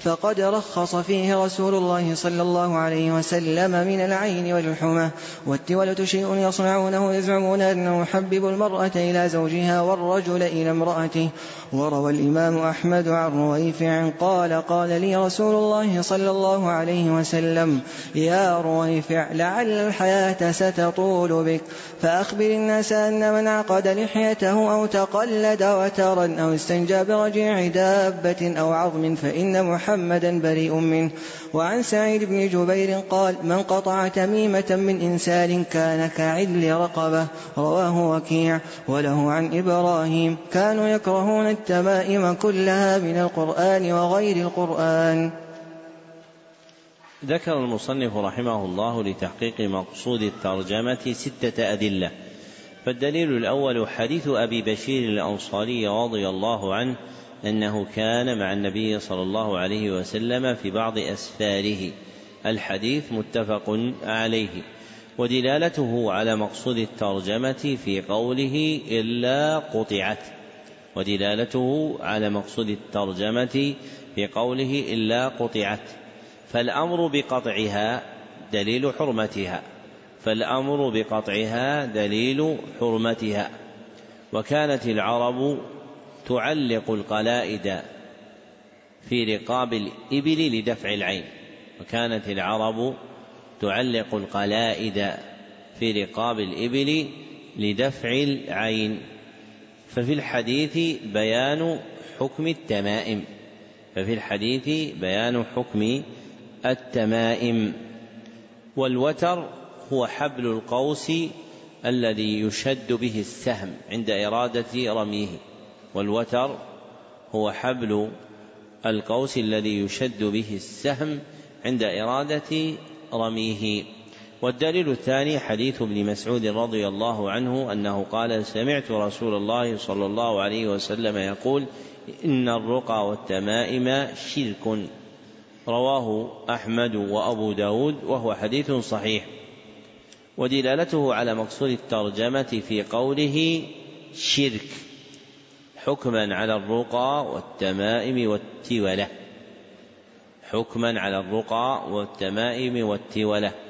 فقد رخص فيه رسول الله صلى الله عليه وسلم من العين والحمى والتولة شيء يصنعونه يزعمون أنه يحبب المرأة إلى زوجها والرجل إلى امرأته. وروى الإمام أحمد عن رويفع قال قال لي رسول الله صلى الله عليه وسلم يا رويفع لعل الحياة ستطول بك فأخبر الناس أن من عقد لحيته أو تقلد وترا أو استنجى برجيع دابة أو عظم فإن محمدا بريء منه. وعن سعيد بن جبير قال من قطع تميمة من إنسان كان كعدل رقبة. رواه وكيع وله عن إبراهيم كانوا يكرهون التمائم كلها من القرآن وغير القرآن. ذكر المصنف رحمه الله لتحقيق مقصود الترجمة ستة أدلة. فالدليل الأول حديث أبي بشير الأنصاري رضي الله عنه أنه كان مع النبي صلى الله عليه وسلم في بعض أسفاره. الحديث متفق عليه. ودلالته على مقصود الترجمة في قوله إلا قطعت. ودلالته على مقصود الترجمة في قوله إلا قطعت فالأمر بقطعها دليل حرمتها فالأمر بقطعها دليل حرمتها وكانت العرب تعلق القلائد في رقاب الإبل لدفع العين وكانت العرب تعلق القلائد في رقاب الإبل لدفع العين. ففي الحديث بيان حكم التمائم. ففي الحديث بيان حكم التمائم. والوتر هو حبل القوس الذي يشد به السهم عند إرادة رميه. والوتر هو حبل القوس الذي يشد به السهم عند إرادة رميه. والدليل الثاني حديث ابن مسعود رضي الله عنه أنه قال سمعت رسول الله صلى الله عليه وسلم يقول إن الرقى والتمائم شرك. رواه أحمد وأبو داود وهو حديث صحيح. ودلالته على مقصود الترجمة في قوله شرك حكما على الرقى والتمائم والتولة. حكما على الرقى والتمائم والتولة.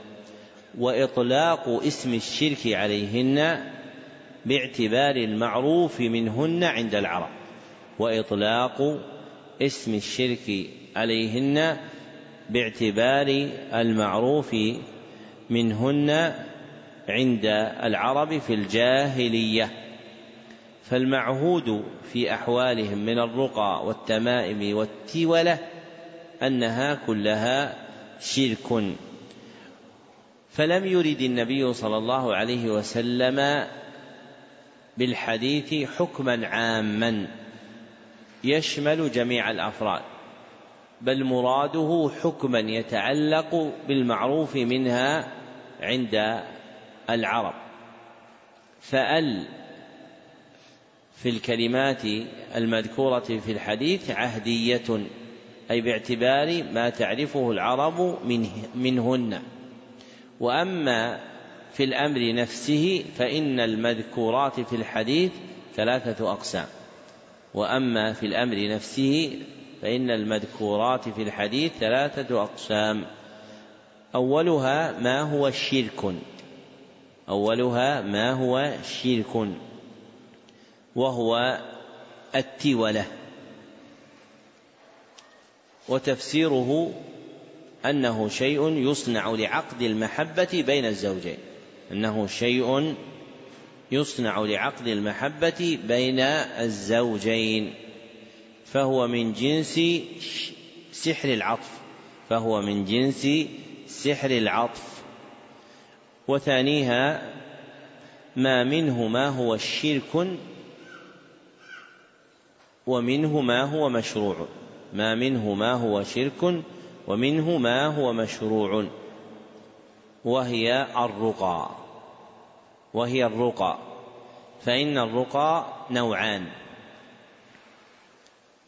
وإطلاق اسم الشرك عليهن باعتبار المعروف منهن عند العرب. وإطلاق اسم الشرك عليهن باعتبار المعروف منهن عند العرب في الجاهلية. فالمعهود في أحوالهم من الرقى والتمائم والتولة أنها كلها شرك. فلم يرد النبي صلى الله عليه وسلم بالحديث حكما عاما يشمل جميع الأفراد بل مراده حكما يتعلق بالمعروف منها عند العرب. فأل في الكلمات المذكورة في الحديث عهدية أي باعتبار ما تعرفه العرب منه منهن. وأما في الأمر نفسه فإن المذكورات في الحديث ثلاثة أقسام. وأما في الأمر نفسه فإن المذكورات في الحديث ثلاثة أقسام. أولها ما هو شرك. أولها ما هو شرك. وهو التولة. وتفسيره أنه شيء يصنع لعقد المحبة بين الزوجين. أنه شيء يصنع لعقد المحبة بين الزوجين. فهو من جنس سحر العطف. فهو من جنس سحر العطف. وثانيها ما منه ما هو شرك ومنه ما هو مشروع. ما منه ما هو شرك ومنه ما هو مشروع وهي الرقى وهي الرقى. فإن الرقى نوعان.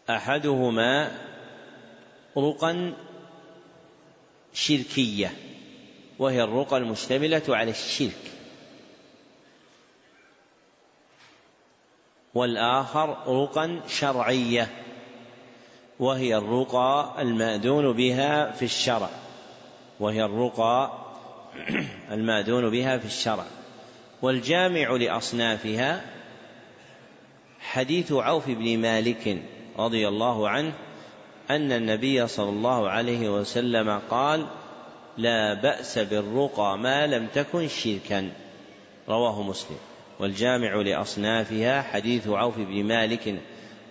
أحدهما رقى شركية وهي الرقى المشتملة على الشرك. والآخر رقى شرعية. وهي الرقى المأذون بها في الشرع. وهي الرقى المأذون بها في الشرع. والجامع لأصنافها حديث عوف بن مالك رضي الله عنه أن النبي صلى الله عليه وسلم قال لا بأس بالرقى ما لم تكن شركا رواه مسلم. والجامع لأصنافها حديث عوف بن مالك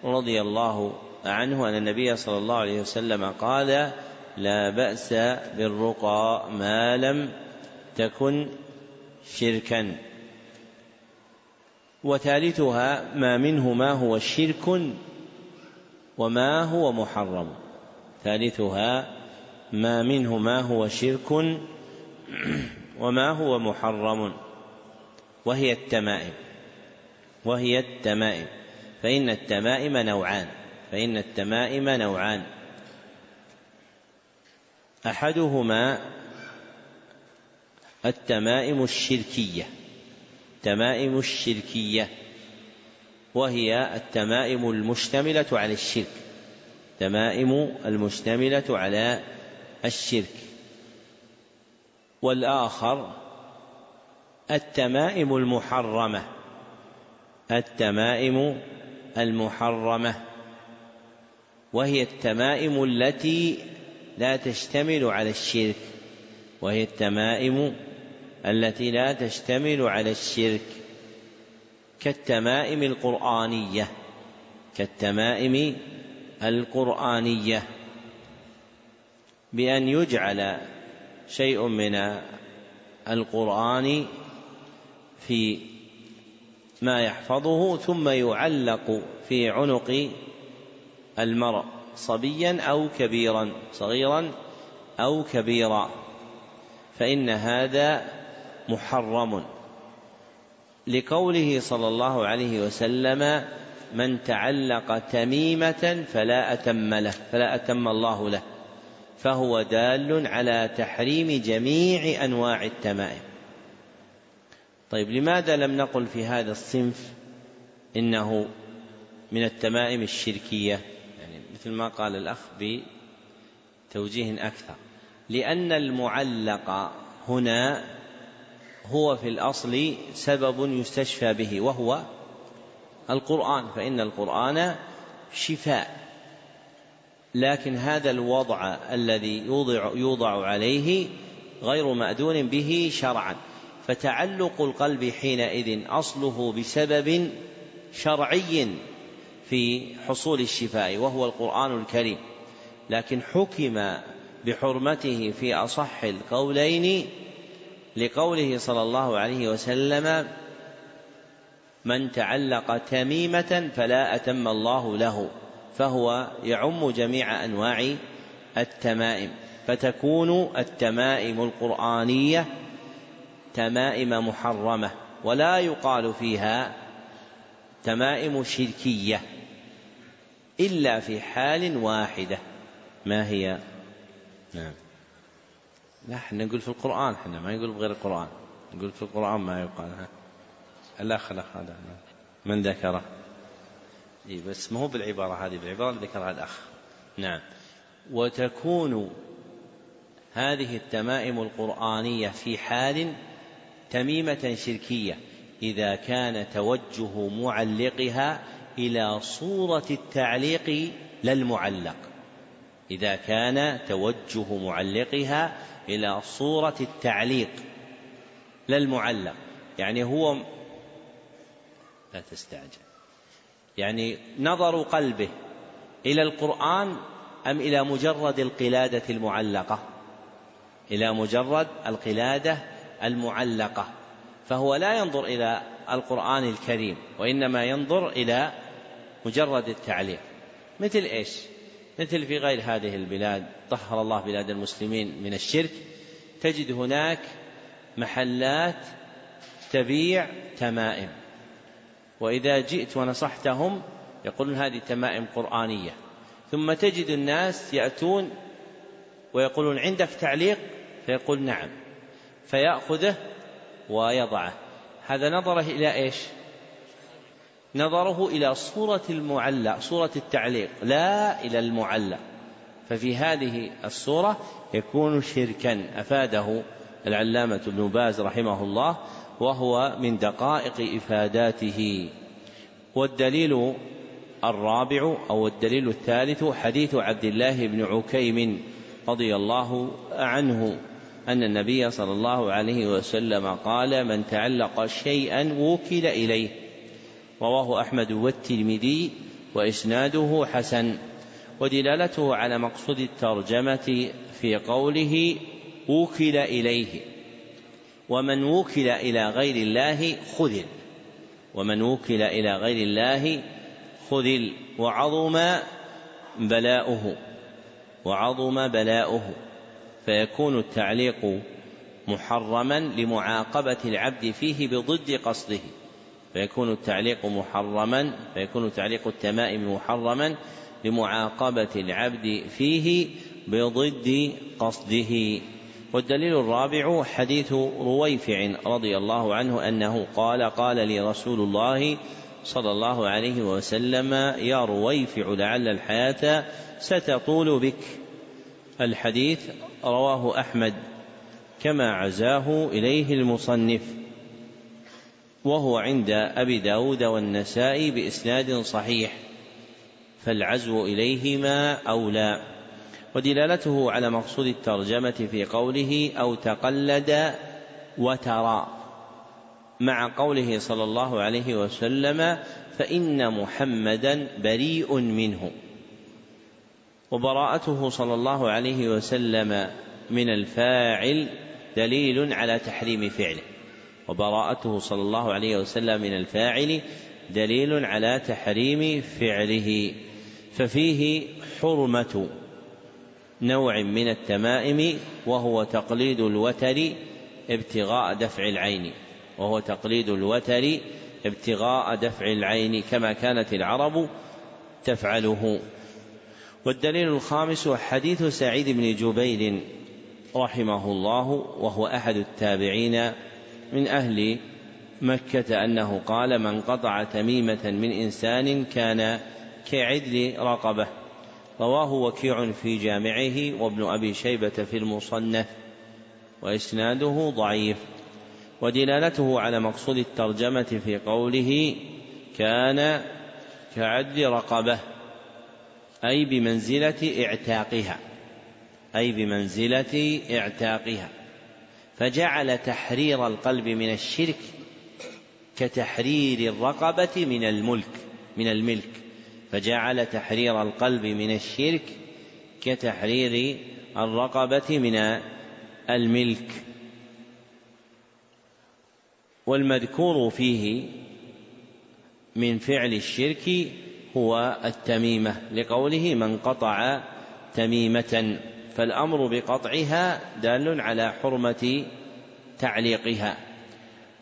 رضي الله عنه أن النبي صلى الله عليه وسلم قال لا بأس بالرقى ما لم تكن شركا. وثالثها ما منه ما هو شرك وما هو محرم. ثالثها ما منه ما هو شرك وما هو محرم. وهي التمائم. وهي التمائم. فإن التمائم نوعان. فإن التمائم نوعان. أحدهما التمائم الشركية. التمائم الشركية. وهي التمائم المشتملة على الشرك. تمائم المشتملة على الشرك. والآخر التمائم المحرمة. التمائم المحرمة. وهي التمائم التي لا تشتمل على الشرك. وهي التمائم التي لا تشتمل على الشرك. كالتمائم القرآنية. كالتمائم القرآنية. بأن يجعل شيء من القرآن في ما يحفظه ثم يعلق في عنق المرء صبيا أو كبيرا صغيرا أو كبيرا. فإن هذا محرم. لقوله صلى الله عليه وسلم من تعلق تميمة فلا أتم له فلا أتم الله له. فهو دال على تحريم جميع أنواع التمائم. طيب لماذا لم نقل في هذا الصنف إنه من التمائم الشركية؟ يعني مثل ما قال الأخ بتوجيه أكثر. لأن المعلق هنا هو في الأصل سبب يستشفى به وهو القرآن. فإن القرآن شفاء لكن هذا الوضع الذي يوضع يوضع عليه غير مأذون به شرعا. فتعلق القلب حينئذ أصله بسبب شرعي في حصول الشفاء وهو القرآن الكريم. لكن حكم بحرمته في أصح القولين لقوله صلى الله عليه وسلم من تعلق تميمة فلا أتم الله له فهو يعم جميع أنواع التمائم. فتكون التمائم القرآنية تمائم محرمة ولا يقال فيها تمائم شركية. إلا في حال واحدة. ما هي؟ نعم. لا إحنا نقول في القرآن إحنا ما نقول بغير القرآن. نقول في القرآن ما يقال. ها. الأخ الأخ هذا. من ذكره؟ إيه بس ما هو بالعبارة هذه. بالعبارة اللي ذكرها الأخ. نعم. وتكون هذه التمائم القرآنية في حال تميمة شركية إذا كان توجه معلقها إلى صورة التعليق لا المعلق إذا كان توجه معلقها إلى صورة التعليق لا المعلق يعني هو لا تستعجل. يعني نظر قلبه إلى القرآن أم إلى مجرد القلادة المعلقة؟ إلى مجرد القلادة المعلقة. فهو لا ينظر إلى القرآن الكريم وإنما ينظر إلى مجرد التعليق. مثل إيش؟ مثل في غير هذه البلاد طهر الله بلاد المسلمين من الشرك تجد هناك محلات تبيع تمائم. وإذا جئت ونصحتهم يقولون هذه تمائم قرآنية. ثم تجد الناس يأتون ويقولون عندك تعليق؟ فيقول نعم. فيأخذه ويضعه. هذا نظره إلى إيش؟ نظره إلى صورة المعلق صورة التعليق لا إلى المعلق. ففي هذه الصورة يكون شركا أفاده العلامة ابن باز رحمه الله وهو من دقائق إفاداته. والدليل الرابع أو الدليل الثالث حديث عبد الله بن عكيم رضي الله عنه أن النبي صلى الله عليه وسلم قال من تعلق شيئا وكل إليه. رواه أحمد والترمذي وإسناده حسن ودلالته على مقصود الترجمة في قوله وكل إليه ومن وكل إلى غير الله خذل ومن وكل إلى غير الله خذل وعظم بلاؤه وعظم بلاؤه فيكون التعليق محرما لمعاقبة العبد فيه بضد قصده فيكون التعليق محرما فيكون تعليق التمائم محرما لمعاقبة العبد فيه بضد قصده. والدليل الرابع حديث رويفع رضي الله عنه أنه قال قال لي رسول الله صلى الله عليه وسلم يا رويفع لعل الحياة ستطول بك. الحديث رواه أحمد كما عزاه إليه المصنف. وهو عند أبي داود والنسائي بإسناد صحيح فالعزو إليهما أولى. ودلالته على مقصود الترجمة في قوله أو تقلد وترى. مع قوله صلى الله عليه وسلم فإن محمدا بريء منه. وبراءته صلى الله عليه وسلم من الفاعل دليل على تحريم فعله. وبراءته صلى الله عليه وسلم من الفاعل دليل على تحريم فعله. ففيه حرمة نوع من التمائم وهو تقليد الوتر ابتغاء دفع العين. وهو تقليد الوتر ابتغاء دفع العين كما كانت العرب تفعله. والدليل الخامس حديث سعيد بن جبير رحمه الله وهو أحد التابعين من أهل مكة أنه قال من قطع تميمة من إنسان كان كعدل رقبة. رواه وكيع في جامعه وابن أبي شيبة في المصنف وإسناده ضعيف. ودلالته على مقصود الترجمة في قوله كان كعدل رقبة أي بمنزلة إعتاقها أي بمنزلة إعتاقها. فجعل تحرير القلب من الشرك كتحرير الرقبة من الملك من الملك. فجعل تحرير القلب من الشرك كتحرير الرقبة من الملك. والمذكور فيه من فعل الشرك هو التميمة لقوله من قطع تميمة. فالأمر بقطعها دال على حرمة تعليقها.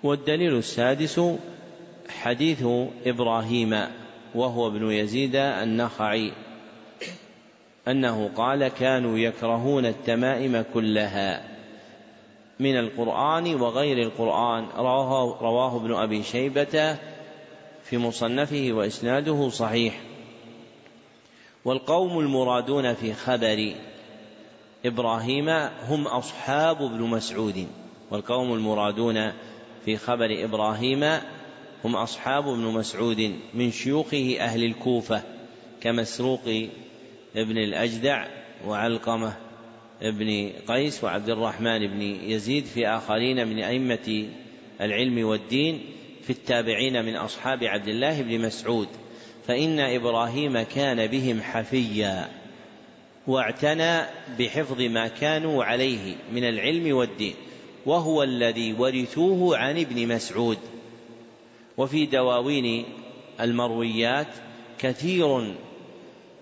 والدليل السادس حديث إبراهيم وهو ابن يزيد النخعي أنه قال كانوا يكرهون التمائم كلها من القرآن وغير القرآن رواه, رواه ابن أبي شيبة في مصنفه وإسناده صحيح. والقوم المرادون في خبر إبراهيم هم أصحاب ابن مسعود والقوم المرادون في خبر إبراهيم هم أصحاب ابن مسعود من شيوخه أهل الكوفة كمسروق ابن الأجدع وعلقمة ابن قيس وعبد الرحمن بن يزيد في آخرين من أئمة العلم والدين في التابعين من أصحاب عبد الله بن مسعود فإن إبراهيم كان بهم حفيا. واعتنى بحفظ ما كانوا عليه من العلم والدين وهو الذي ورثوه عن ابن مسعود. وفي دواوين المرويات كثير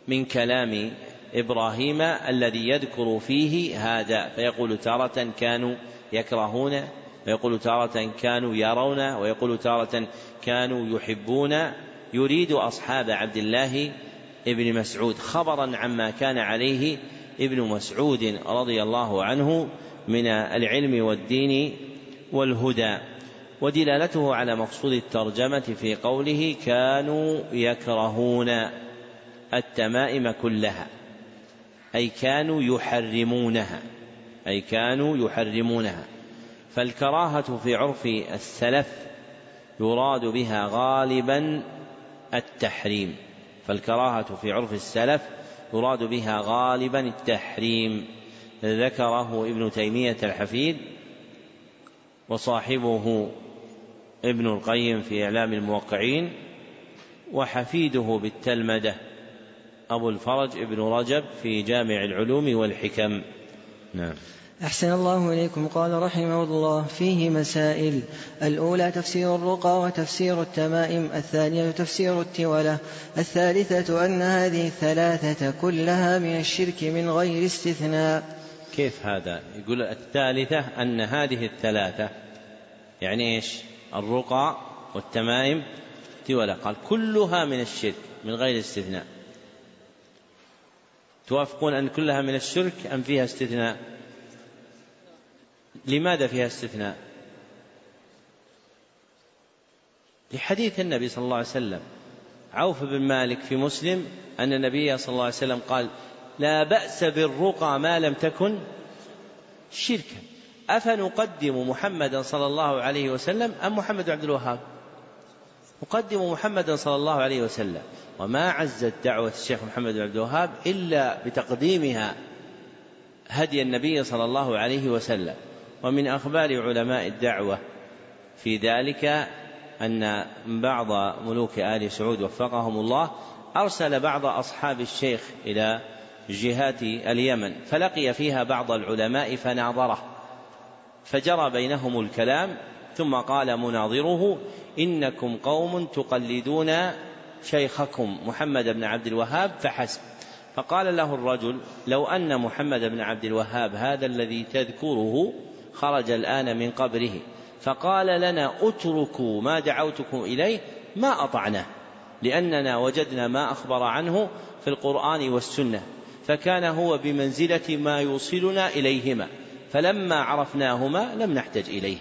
من كلام إبراهيم الذي يذكر فيه هذا فيقول تارة كانوا يكرهون ويقول تارة كانوا يرون ويقول تارة كانوا يحبون. يريد أصحاب عبد الله ابن مسعود خبرا عما كان عليه ابن مسعود رضي الله عنه من العلم والدين والهدى. ودلالته على مقصود الترجمة في قوله كانوا يكرهون التمائم كلها أي كانوا يحرمونها أي كانوا يحرمونها. فالكراهة في عرف السلف يراد بها غالبا التحريم. فالكراهة في عرف السلف يراد بها غالبا التحريم. ذكره ابن تيمية الحفيد وصاحبه ابن القيم في إعلام الموقعين وحفيده بالتلمدة أبو الفرج ابن رجب في جامع العلوم والحكم. نعم. أحسن الله إليكم. قال رحمه الله فيه مسائل. الأولى تفسير الرقى وتفسير التمائم الثانية تفسير التولة الثالثة أن هذه الثلاثة كلها من الشرك من غير استثناء. كيف هذا؟ يقول الثالثة أن هذه الثلاثة يعني إيش؟ الرقى والتمائم التولة قال كلها من الشرك من غير استثناء. توافقون أن كلها من الشرك أم فيها استثناء؟ لماذا فيها استثناء؟ لحديث النبي صلى الله عليه وسلم عوف بن مالك في مسلم أن النبي صلى الله عليه وسلم قال لا بأس بالرقى ما لم تكن شركا. أفنقدم محمدا صلى الله عليه وسلم أم محمد عبد الوهاب؟ نقدم محمدا صلى الله عليه وسلم. وما عزت دعوة الشيخ محمد بن عبد الوهاب إلا بتقديمها هدي النبي صلى الله عليه وسلم. ومن أخبار علماء الدعوة في ذلك أن بعض ملوك آل سعود وفقهم الله أرسل بعض أصحاب الشيخ إلى جهات اليمن فلقي فيها بعض العلماء فناظره فجرى بينهم الكلام ثم قال مناظره إنكم قوم تقلدون شيخكم محمد بن عبد الوهاب فحسب. فقال له الرجل لو أن محمد بن عبد الوهاب هذا الذي تذكره خرج الآن من قبره. فقال لنا اتركوا ما دعوتكم إليه ما أطعناه لأننا وجدنا ما أخبر عنه في القرآن والسنة. فكان هو بمنزلة ما يوصلنا إليهما فلما عرفناهما لم نحتج إليه.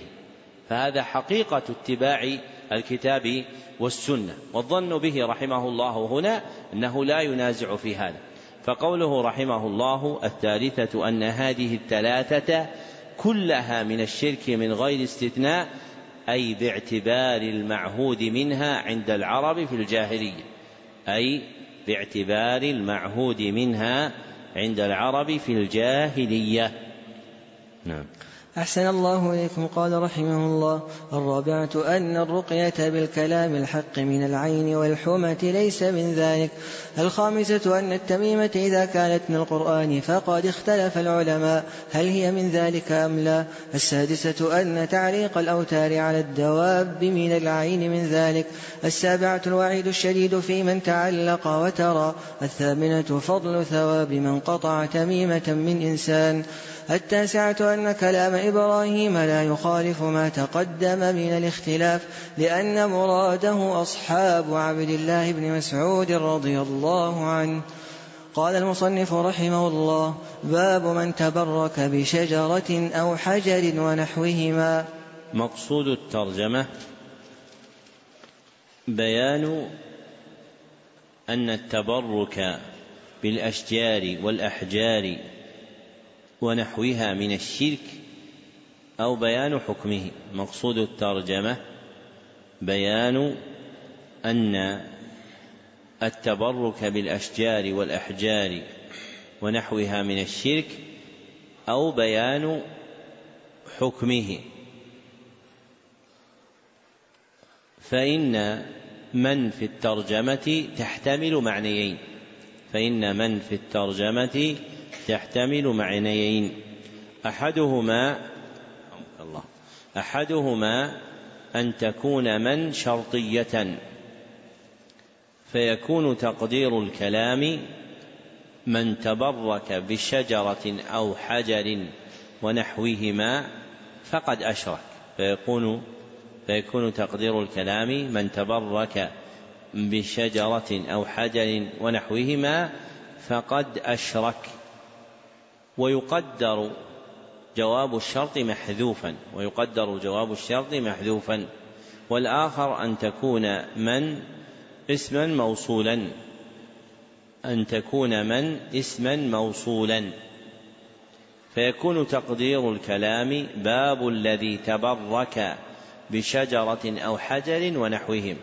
فهذا حقيقة اتباع الكتاب والسنة. والظن به رحمه الله هنا أنه لا ينازع في هذا. فقوله رحمه الله الثالثة أن هذه الثلاثة كلها من الشرك من غير استثناء أي باعتبار المعهود منها عند العرب في الجاهلية أي باعتبار المعهود منها عند العرب في الجاهلية. نعم. أحسن الله إليكم. قال رحمه الله الرابعة أن الرقية بالكلام الحق من العين والحمة ليس من ذلك. الخامسة أن التميمة إذا كانت من القرآن فقد اختلف العلماء. هل هي من ذلك أم لا؟ السادسة أن تعليق الأوتار على الدواب من العين من ذلك. السابعة الوعيد الشديد في من تعلق وترى. الثامنة فضل ثواب من قطع تميمة من إنسان. التاسعة أن كلام إبراهيم لا يخالف ما تقدم من الاختلاف لأن مراده أصحاب عبد الله بن مسعود رضي الله عنه. قال المصنف رحمه الله باب من تبرك بشجرة أو حجر ونحوهما. مقصود الترجمة بيان أن التبرك بالأشجار والأحجار ونحوها من الشرك أو بيان حكمه. مقصود الترجمة بيان أن التبرك بالأشجار والأحجار ونحوها من الشرك أو بيان حكمه. فإن من في الترجمة تحتمل معنيين. فإن من في الترجمة تحتمل معنيين أحدهما الله أحدهما أن تكون من شرطية. فيكون تقدير الكلام من تبرك بشجرة أو حجر ونحوهما فقد أشرك. فيكون فيكون تقدير الكلام من تبرك بشجرة أو حجر ونحوهما فقد أشرك. ويقدر جواب الشرط محذوفا ويقدر جواب الشرط محذوفا. والآخر أن تكون من؟ اسما موصولا. أن تكون من؟ اسما موصولا. فيكون تقدير الكلام باب الذي تبرك بشجرة أو حجر ونحوهم.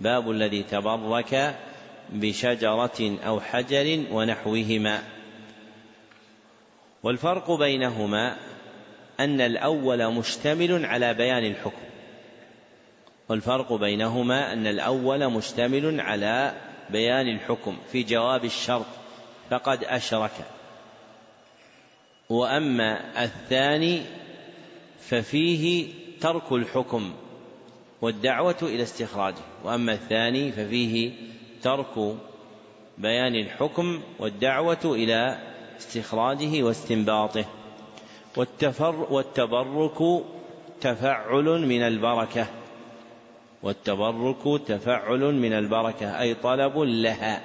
باب الذي تبرك بشجرة أو حجر ونحوهما. والفرق بينهما أن الأول مشتمل على بيان الحكم. والفرق بينهما أن الأول مشتمل على بيان الحكم في جواب الشرط فقد أشرك. وأما الثاني ففيه ترك الحكم والدعوة إلى استخراجه. وأما الثاني ففيه ترك بيان الحكم والدعوة إلى استخراجه واستنباطه. والتفر والتبرك تفعل من البركة. والتبرك تفعل من البركة أي طلب لها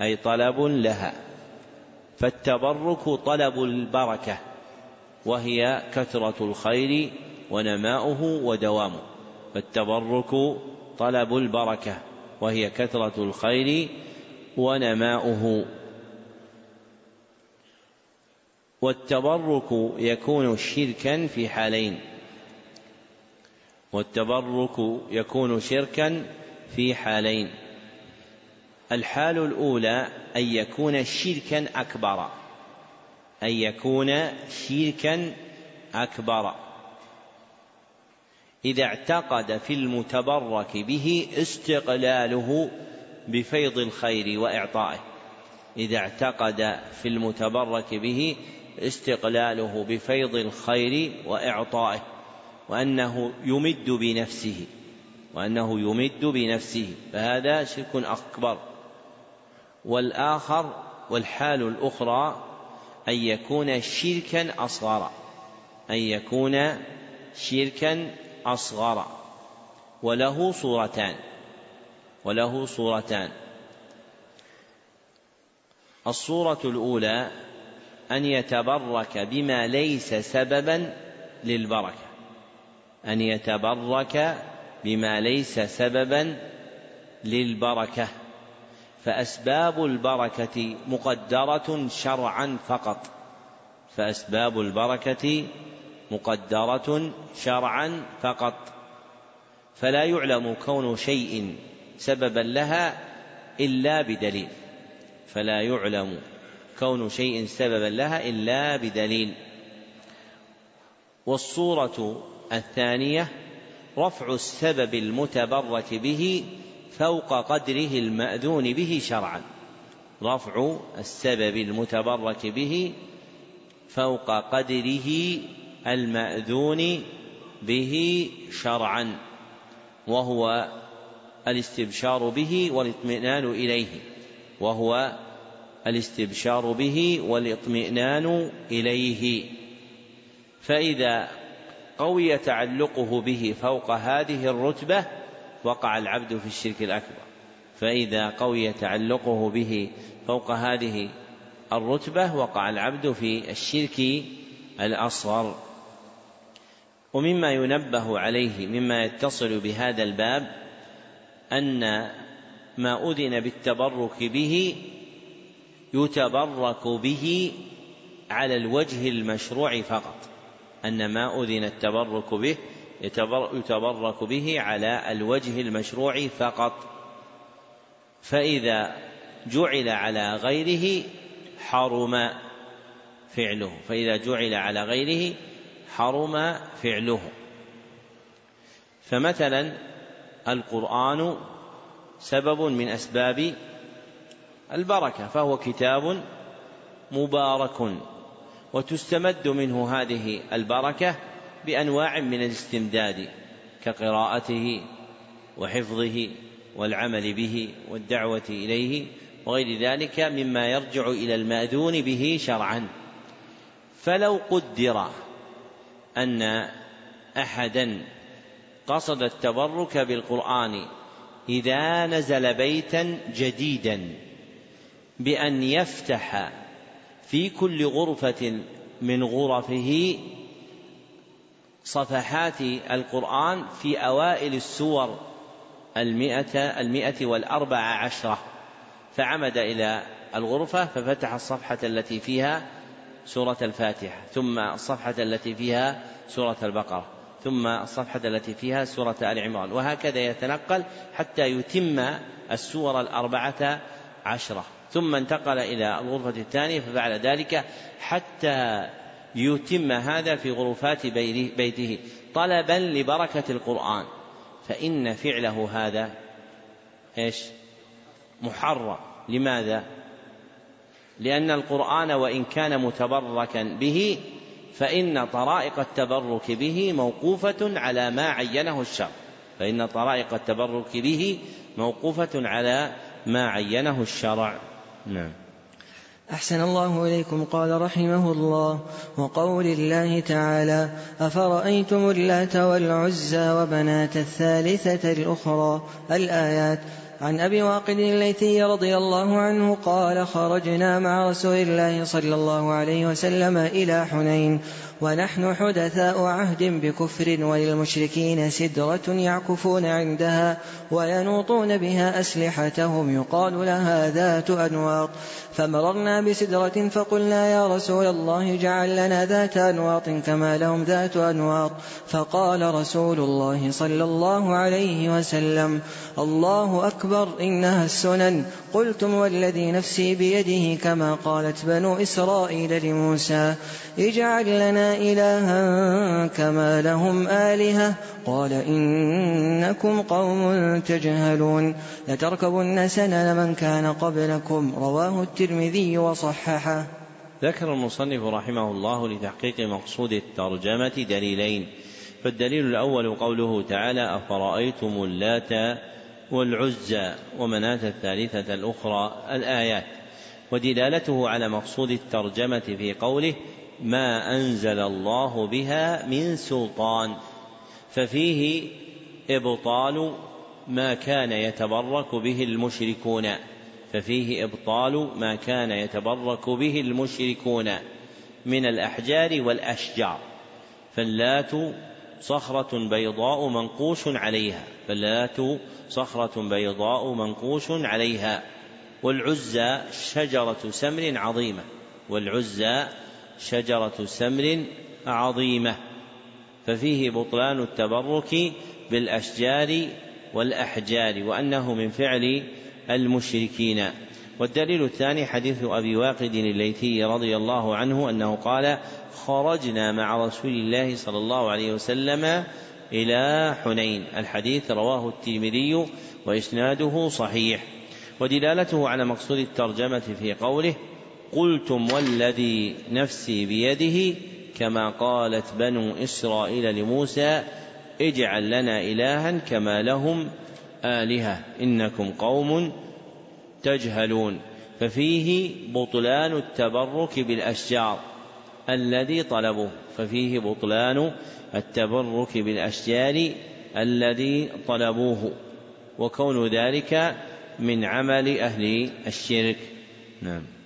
أي طلب لها. فالتبرك طلب البركة وهي كثرة الخير ونماؤه ودوامه. فالتبرك طلب البركة وهي كثرة الخير ونماؤه والتبرك يكون شركا في حالين. والتبرك يكون شركا في حالين. الحال الأولى أن يكون شركا أكبر. أن يكون شركا أكبر. إذا اعتقد في المتبرك به استقلاله بفيض الخير وإعطائه. إذا اعتقد في المتبرك به استقلاله بفيض الخير وإعطائه وأنه يمد بنفسه وأنه يمد بنفسه فهذا شرك أكبر. والآخر والحال الأخرى أن يكون شركا أصغر أن يكون شركا أصغر. وله صورتان وله صورتان. الصورة الأولى أن يتبرك بما ليس سببا للبركة. أن يتبرك بما ليس سببا للبركة. فأسباب البركة مقدرة شرعا فقط. فأسباب البركة مقدرة شرعا فقط. فلا يعلم كون شيء سببا لها إلا بدليل. فلا يعلم كون شيء سببا لها إلا بدليل. والصورة الثانية رفع السبب المتبرك به فوق قدره المأذون به شرعا. رفع السبب المتبرك به فوق قدره المأذون به شرعا وهو الاستبشار به والاطمئنان إليه وهو الاستبشار به والاطمئنان إليه. فإذا قوي تعلقه به فوق هذه الرتبة وقع العبد في الشرك الأكبر. فإذا قوي تعلقه به فوق هذه الرتبة وقع العبد في الشرك الأصغر. ومما ينبه عليه مما يتصل بهذا الباب أن ما أذن بالتبرك به يتبرك به على الوجه المشروع فقط أن ما أذن التبرك به يتبرك به على الوجه المشروع فقط. فإذا جعل على غيره حرم فعله فإذا جعل على غيره حرم فعله. فمثلا القرآن سبب من أسباب البركة فهو كتاب مبارك وتستمد منه هذه البركة بأنواع من الاستمداد كقراءته وحفظه والعمل به والدعوة إليه وغير ذلك مما يرجع إلى المأذون به شرعا. فلو قدر أن أحدا قصد التبرك بالقرآن إذا نزل بيتا جديدا بأن يفتح في كل غرفة من غرفه صفحات القرآن في أوائل السور المئة المئة والأربع عشرة. فعمد إلى الغرفة ففتح الصفحة التي فيها سورة الفاتحة ثم الصفحة التي فيها سورة البقرة ثم الصفحة التي فيها سورة آل عمران. وهكذا يتنقل حتى يتم السور الأربعة عشرة. ثم انتقل إلى الغرفة الثانية ففعل ذلك حتى يتم هذا في غرفات بيته طلبا لبركة القرآن. فإن فعله هذا إيش؟ محرم. لماذا؟ لأن القرآن وإن كان متبركا به فإن طرائق التبرك به موقوفة على ما عينه الشرع فإن طرائق التبرك به موقوفة على ما عينه الشرع. نعم. أحسن الله إليكم قال رحمه الله وقول الله تعالى أفرأيتم اللات والعزى وبنات الثالثة الأخرى؟ الآيات عن أبي واقد الليثي رضي الله عنه قال خرجنا مع رسول الله صلى الله عليه وسلم إلى حنين ونحن حدثاء عهد بكفر وللمشركين سدرة يعكفون عندها وينوطون بها أسلحتهم. يقال لها ذات أنواط. فمررنا بسدرة فقلنا يا رسول الله اجعل لنا ذات أنواط كما لهم ذات أنواط. فقال رسول الله صلى الله عليه وسلم الله أكبر إنها السنن. قلتم والذي نفسي بيده كما قالت بنو إسرائيل لموسى اجعل لنا إلها كما لهم آلهة. قال إنكم قوم تجهلون لتركبن سنن من كان قبلكم رواه الترمذي وصححه. ذكر المصنف رحمه الله لتحقيق مقصود الترجمة دليلين فالدليل الأول قوله تعالى أفرأيتم اللات والعزى ومناة الثالثة الأخرى الآيات. ودلالته على مقصود الترجمة في قوله ما أنزل الله بها من سلطان. ففيه إبطال ما كان يتبرك به المشركون. ففيه إبطال ما كان يتبرك به المشركون من الأحجار والأشجار. فاللات صخرة بيضاء منقوش عليها. فاللات صخرة بيضاء منقوش عليها. والعزى شجرة سمر عظيمة. والعزى شجرة سمر عظيمة. ففيه بطلان التبرك بالأشجار والأحجار وأنه من فعل المشركين. والدليل الثاني حديث أبي واقد الليثي رضي الله عنه أنه قال خرجنا مع رسول الله صلى الله عليه وسلم إلى حنين. الحديث رواه الترمذي وإسناده صحيح. ودلالته على مقصود الترجمة في قوله قلتم والذي نفسي بيده كما قالت بنو إسرائيل لموسى اجعل لنا إلها كما لهم آلهة إنكم قوم تجهلون. ففيه بطلان التبرك بالأشجار الذي طلبوه. ففيه بطلان التبرك بالأشجار الذي طلبوه. وكون ذلك من عمل أهل الشرك. نعم.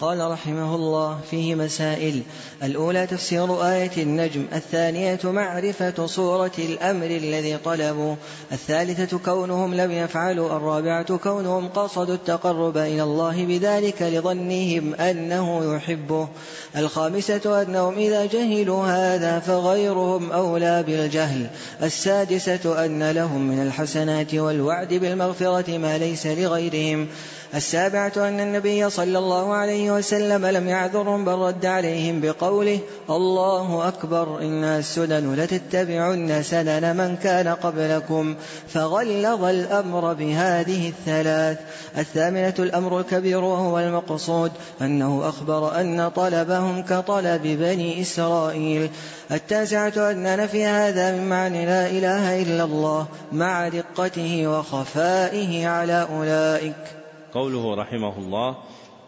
قال رحمه الله فيه مسائل. الأولى تفسير آية النجم الثانية معرفة صورة الأمر الذي طلبوا الثالثة كونهم لم يفعلوا الرابعة كونهم قصدوا التقرب إلى الله بذلك لظنهم أنه يحبه الخامسة أنهم إذا جهلوا هذا فغيرهم أولى بالجهل السادسة أن لهم من الحسنات والوعد بالمغفرة ما ليس لغيرهم. السابعة أن النبي صلى الله عليه وسلم لم يعذرهم بل رد عليهم بقوله الله أكبر إن السنن لتتبعن سنن من كان قبلكم فغلظ الأمر بهذه الثلاث الثامنة الأمر الكبير وهو المقصود أنه أخبر أن طلبهم كطلب بني إسرائيل التاسعة أن نفي هذا من معنى لا إله إلا الله مع دقته وخفائه على أولئك قوله رحمه الله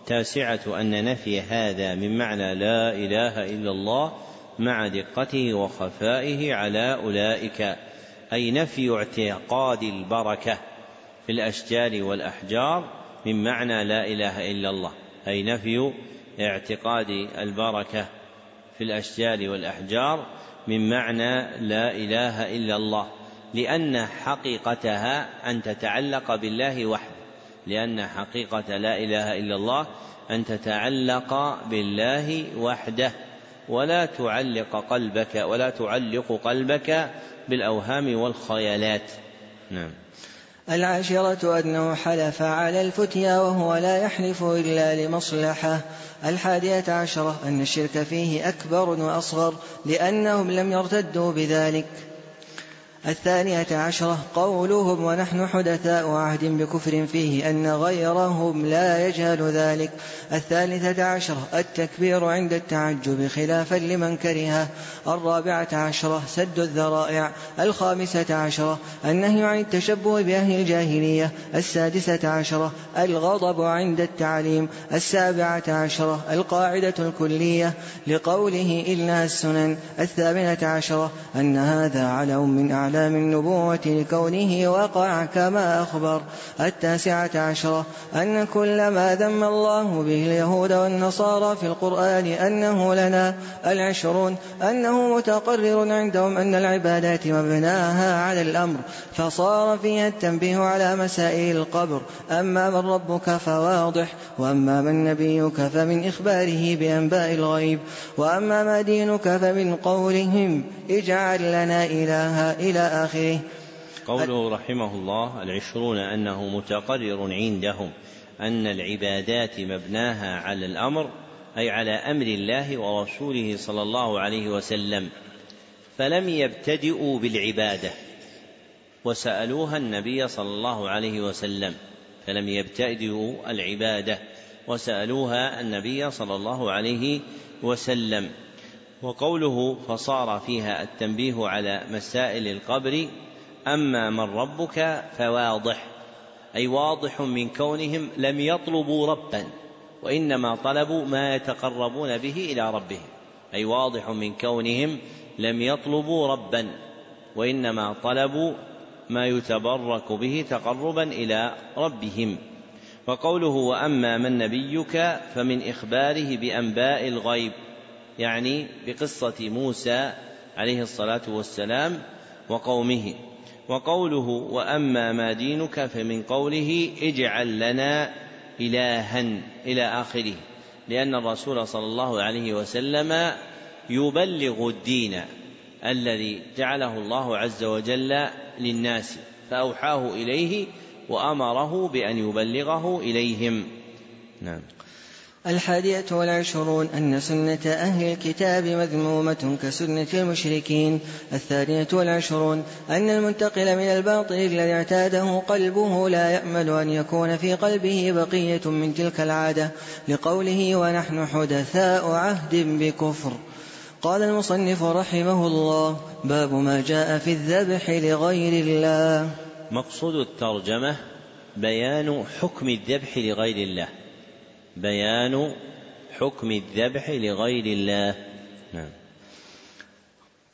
تاسعة أن نفي هذا من معنى لا إله إلا الله مع دقته وخفائه على أولئك أي نفي اعتقاد البركة في الأشجار والأحجار من معنى لا إله إلا الله أي نفي اعتقاد البركة في الأشجار والأحجار من معنى لا إله إلا الله لأن حقيقتها أن تتعلق بالله وحده. لأن حقيقة لا إله إلا الله أن تتعلق بالله وحده ولا تعلق قلبك ولا تعلق قلبك بالأوهام والخيالات. نعم. العاشرة أنه حلف على الفتيا وهو لا يحلف إلا لمصلحة. الحادية عشرة أن الشرك فيه أكبر وأصغر لأنهم لم يرتدوا بذلك. الثانية عشرة قولهم ونحن حدثاء عهد بكفر فيه أن غيرهم لا يجهل ذلك. الثالثة عشرة التكبير عند التعجب خلافا لمن كرهه. الرابعة عشرة سد الذرائع. الخامسة عشرة النهي عن التشبه بأهل الجاهلية. السادسة عشرة الغضب عند التعليم. السابعة عشرة القاعدة الكلية لقوله إلا السنن. الثامنة عشرة أن هذا علم من أعلام أعلام النبوة لكونه وقع كما أخبر. التاسعة عشرة أن كل ما ذم الله به اليهود والنصارى في القرآن أنه لنا. العشرون أنه متقرر عندهم أن العبادات مبناها على الأمر فصار فيها التنبيه على مسائل القبر. أما من ربك فواضح وأما من نبيك فمن إخباره بأنباء الغيب. وأما ما دينك فمن قولهم اجعل لنا إلها إلى آخره. قوله رحمه الله العشرون أنه متقرر عندهم أن العبادات مبناها على الأمر أي على أمر الله ورسوله صلى الله عليه وسلم فلم يبتدئوا بالعبادة وسألوها النبي صلى الله عليه وسلم فلم يبتدئوا العبادة وسألوها النبي صلى الله عليه وسلم. وقوله فصار فيها التنبيه على مسائل القبر أما من ربك فواضح أي واضح من كونهم لم يطلبوا ربا وإنما طلبوا ما يتقربون به إلى ربهم أي واضح من كونهم لم يطلبوا ربا وإنما طلبوا ما يتبرك به تقربا إلى ربهم. وقوله وأما من نبيك فمن إخباره بأنباء الغيب يعني بقصة موسى عليه الصلاة والسلام وقومه. وقوله وأما ما دينك فمن قوله اجعل لنا إلها إلى آخره لأن الرسول صلى الله عليه وسلم يبلغ الدين الذي جعله الله عز وجل للناس فأوحاه إليه وأمره بأن يبلغه إليهم. نعم. الحادية والعشرون أن سنة أهل الكتاب مذمومة كسنة المشركين. الثانية والعشرون أن المنتقل من الباطل الذي اعتاده قلبه لا يأمل أن يكون في قلبه بقية من تلك العادة. لقوله ونحن حدثاء عهد بكفر. قال المصنف رحمه الله باب ما جاء في الذبح لغير الله. مقصود الترجمة بيان حكم الذبح لغير الله. بيان حكم الذبح لغير الله. نعم.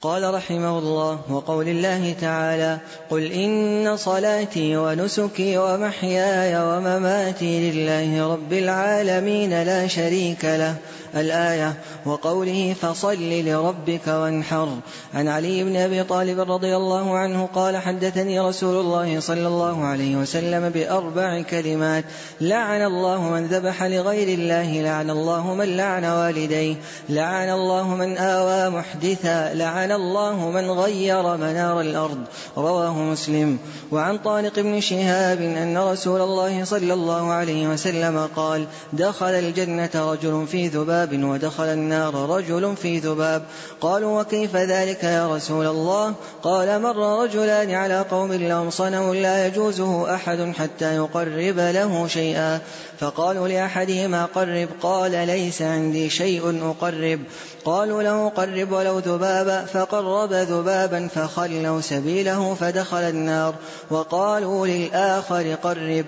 قال رحمه الله وقول الله تعالى قل إن صلاتي ونسكي ومحياي ومماتي لله رب العالمين لا شريك له الآية وقوله فصل لربك وانحر. عن علي بن أبي طالب رضي الله عنه قال حدثني رسول الله صلى الله عليه وسلم بأربع كلمات. لعن الله من ذبح لغير الله لعن الله من لعن والديه لعن الله من آوى محدثا لعن الله من غير منار الأرض. رواه مسلم. وعن طارق بن شهاب أن رسول الله صلى الله عليه وسلم قال دخل الجنة رجل في ذباب ودخل النار رجل في ذباب. قالوا وكيف ذلك يا رسول الله؟ قال مر رجلان على قوم لهم صنم لا يجوزه أحد حتى يقرب له شيئا. فقالوا لأحدهما قرب قال ليس عندي شيء أقرب. قالوا له قرب ولو ذبابا فقرب ذبابا فخلوا سبيله فدخل النار. وقالوا للآخر قرب.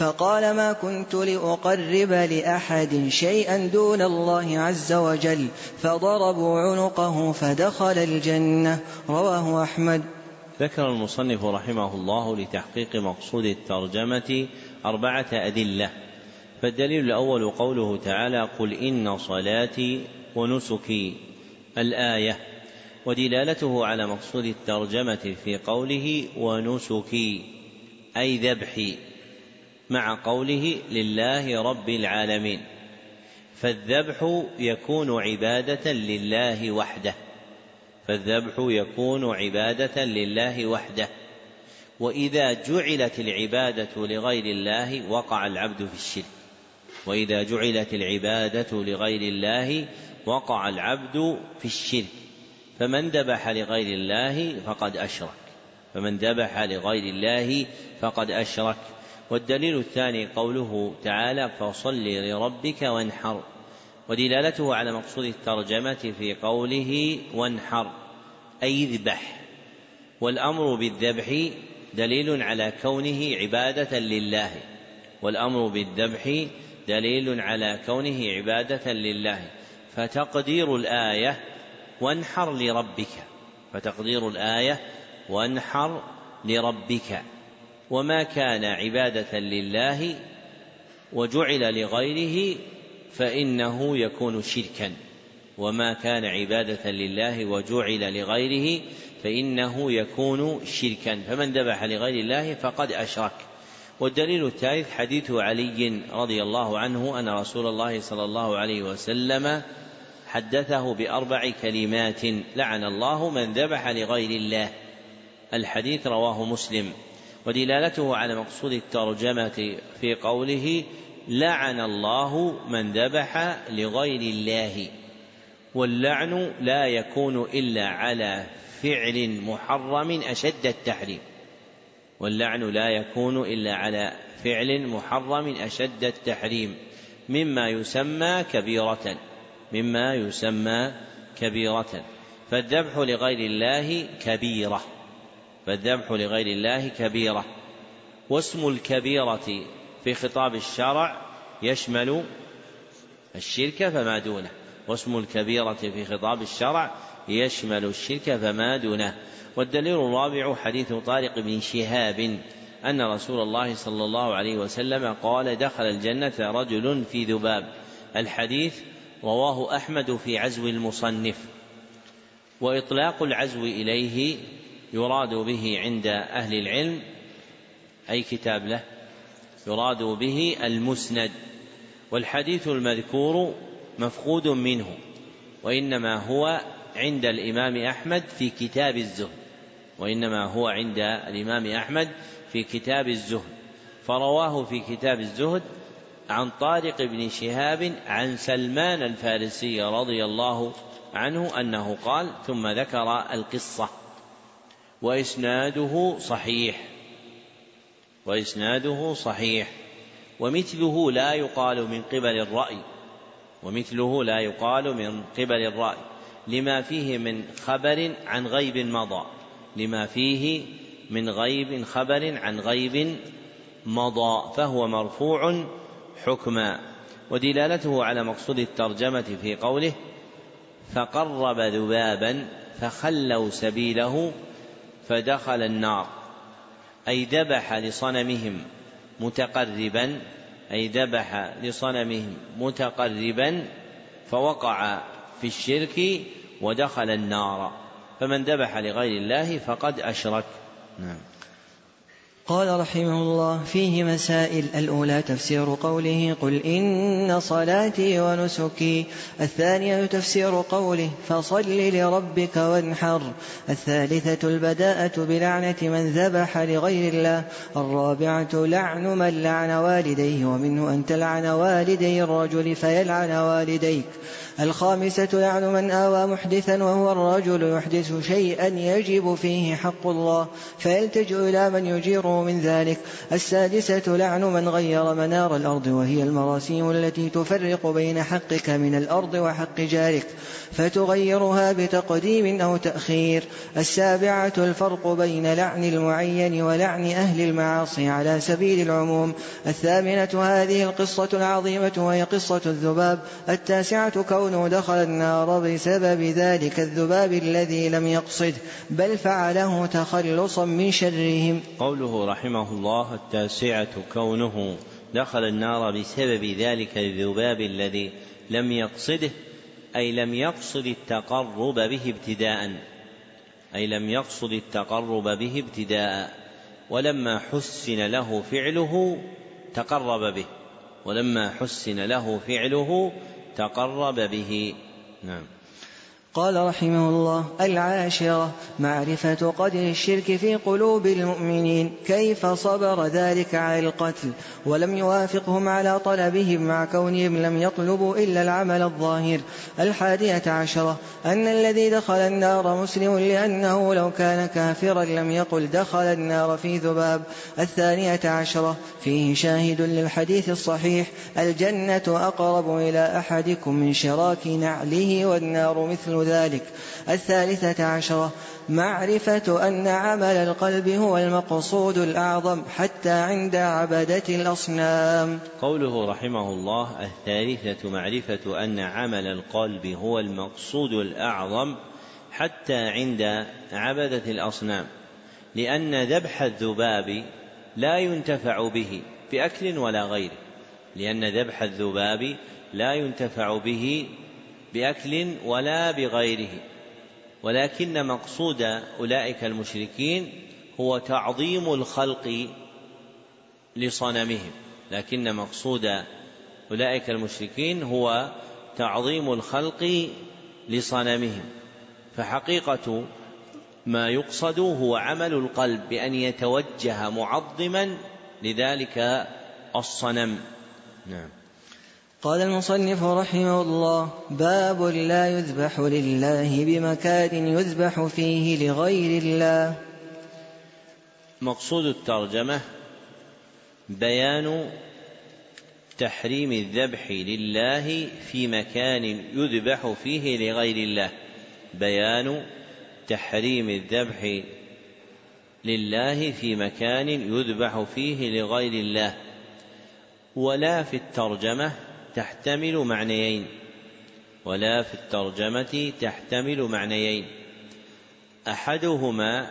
فقال ما كنت لأقرب لأحد شيئا دون الله عز وجل. فضربوا عنقه فدخل الجنة. رواه أحمد. ذكر المصنف رحمه الله لتحقيق مقصود الترجمة أربعة أدلة. فالدليل الأول قوله تعالى قل إن صلاتي ونسكي الآية ودلالته على مقصود الترجمة في قوله ونسكي أي ذبحي. مع قوله لله رب العالمين. فالذبح يكون عبادة لله وحده. فالذبح يكون عبادة لله وحده. وإذا جعلت العبادة لغير الله وقع العبد في الشرك. وإذا جعلت العبادة لغير الله وقع العبد في الشرك. فمن ذبح لغير الله فقد أشرك. فمن ذبح لغير الله فقد أشرك. والدليل الثاني قوله تعالى فصل لربك وانحر ودلالته على مقصود الترجمة في قوله وانحر أي اذبح والأمر بالذبح دليل على كونه عبادة لله والأمر بالذبح دليل على كونه عبادة لله فتقدير الآية وانحر لربك فتقدير الآية وانحر لربك. وما كان عبادة لله وجعل لغيره فإنه يكون شركا. وما كان عبادة لله وجعل لغيره فإنه يكون شركا. فمن ذبح لغير الله فقد أشرك. والدليل الثالث حديث علي رضي الله عنه أن رسول الله صلى الله عليه وسلم حدثه بأربع كلمات لعن الله من ذبح لغير الله الحديث رواه مسلم. ودلالته على مقصود الترجمة في قوله لعن الله من ذبح لغير الله واللعن لا يكون إلا على فعل محرم أشد التحريم واللعن لا يكون إلا على فعل محرم أشد التحريم مما يسمى كبيرة مما يسمى كبيرة فالذبح لغير الله كبيرة. فالذبح لغير الله كبيرة. واسم الكبيرة في خطاب الشرع يشمل الشرك فما دونه. واسم الكبيرة في خطاب الشرع يشمل الشرك فما دونه. والدليل الرابع حديث طارق بن شهاب أن رسول الله صلى الله عليه وسلم قال دخل الجنة رجل في ذباب. الحديث رواه أحمد في عزو المصنف. وإطلاق العزو إليه يراد به عند أهل العلم أي كتاب له يراد به المسند والحديث المذكور مفقود منه وإنما هو عند الإمام أحمد في كتاب الزهد وإنما هو عند الإمام أحمد في كتاب الزهد فرواه في كتاب الزهد عن طارق بن شهاب عن سلمان الفارسي رضي الله عنه أنه قال ثم ذكر القصة وإسناده صحيح. وإسناده صحيح. ومثله لا يقال من قبل الرأي. ومثله لا يقال من قبل الرأي. لما فيه من خبر عن غيب مضى. لما فيه من غيب خبر عن غيب مضى. فهو مرفوع حكما. ودلالته على مقصود الترجمة في قوله فقرب ذبابا فخلوا سبيله فدخل النار أي ذبح لصنمهم متقربا أي ذبح لصنمهم متقربا فوقع في الشرك ودخل النار. فمن ذبح لغير الله فقد أشرك. نعم. قال رحمه الله فيه مسائل. الأولى تفسير قوله قل إن صلاتي ونسكي. الثانية تفسير قوله فصل لربك وانحر. الثالثة البداءة بلعنة من ذبح لغير الله. الرابعة لعن من لعن والديه ومنه أن تلعن والدي الرجل فيلعن والديك. الخامسة لعن من آوى محدثا وهو الرجل يحدث شيئا يجب فيه حق الله فيلتجئ إلى من يجيره من ذلك. السادسة لعن من غير منار الأرض وهي المراسيم التي تفرق بين حقك من الأرض وحق جارك. فتغيرها بتقديم أو تأخير. السابعة الفرق بين لعن المعين ولعن أهل المعاصي على سبيل العموم. الثامنة هذه القصة العظيمة وهي قصة الذباب. التاسعة كونه دخل النار بسبب ذلك الذباب الذي لم يقصد بل فعله تخلصا من شرهم. قوله رحمه الله التاسعة كونه دخل النار بسبب ذلك الذباب الذي لم يقصده أي لم يقصد التقرب به ابتداء أي لم يقصد التقرب به ابتداء ولما حسن له فعله تقرب به ولما حسن له فعله تقرب به. نعم. قال رحمه الله العاشرة معرفة قدر الشرك في قلوب المؤمنين كيف صبر ذلك على القتل؟ ولم يوافقهم على طلبهم مع كونهم لم يطلبوا إلا العمل الظاهر. الحادية عشرة أن الذي دخل النار مسلم لأنه لو كان كافرا لم يقل دخل النار في ذباب. الثانية عشرة فيه شاهد للحديث الصحيح الجنة أقرب إلى أحدكم من شراك نعله والنار مثل ذلك. الثالثة عشرة معرفة أن عمل القلب هو المقصود الأعظم حتى عند عبدة الأصنام. قوله رحمه الله الثالثة معرفة أن عمل القلب هو المقصود الأعظم حتى عند عبدة الأصنام لأن ذبح الذباب لا ينتفع به بأكل ولا غيره لأن ذبح الذباب لا ينتفع به بأكل ولا بغيره. ولكن مقصود أولئك المشركين هو تعظيم الخلق لصنمهم. لكن مقصود أولئك المشركين هو تعظيم الخلق لصنمهم. فحقيقة ما يقصد هو عمل القلب بأن يتوجه معظما لذلك الصنم. نعم. قال المصنف رحمه الله باب لا يذبح لله بمكان يذبح فيه لغير الله. مقصود الترجمة بيان تحريم الذبح لله في مكان يذبح فيه لغير الله. بيان تحريم الذبح لله في مكان يذبح فيه لغير الله. ولا في الترجمة تحتمل معنيين ولا في الترجمة تحتمل معنيين. أحدهما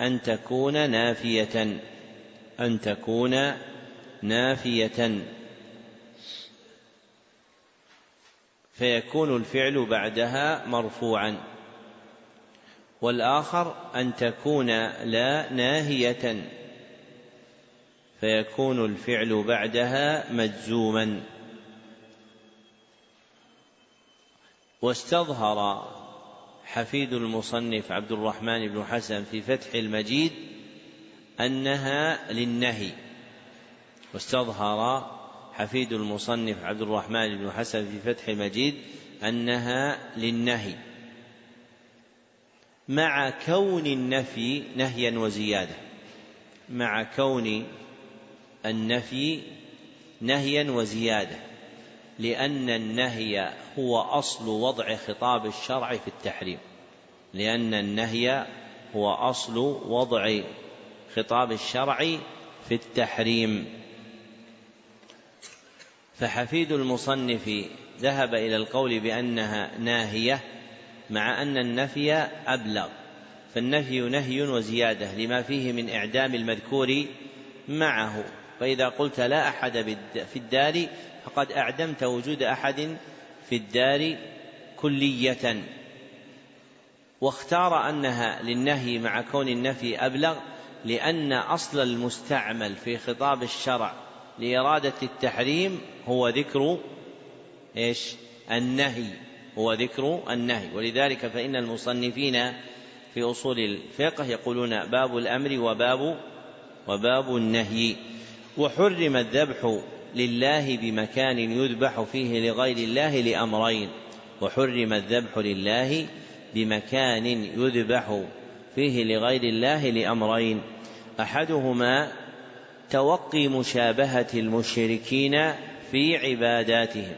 أن تكون نافية أن تكون نافية. فيكون الفعل بعدها مرفوعا. والآخر أن تكون لا ناهية فيكون الفعل بعدها مجزوما. واستظهر حفيد المصنف عبد الرحمن بن حسن في فتح المجيد أنها للنهي. واستظهر حفيد المصنف عبد الرحمن بن حسن في فتح المجيد أنها للنهي. مع كون النفي نهيا وزيادة. مع كون النفي نهيا وزيادة. لأن النهي هو أصل وضع خطاب الشرع في التحريم. لأن النهي هو أصل وضع خطاب الشرع في التحريم. فحفيد المصنف ذهب إلى القول بأنها ناهية مع أن النفي أبلغ. فالنفي نهي وزيادة لما فيه من إعدام المذكور معه. فإذا قلت لا أحد في الدار فقد أعدمت وجود أحد في الدار كلية. واختار أنها للنهي مع كون النفي أبلغ لأن أصل المستعمل في خطاب الشرع لإرادة التحريم هو ذكر إيش؟ النهي. هو ذكر النهي. ولذلك فإن المصنفين في أصول الفقه يقولون باب الأمر وباب وباب النهي. وحرم الذبح لله بمكان يذبح فيه لغير الله لأمرين. وحرم الذبح لله بمكان يذبح فيه لغير الله لأمرين. أحدهما توقي مشابهة المشركين في عباداتهم.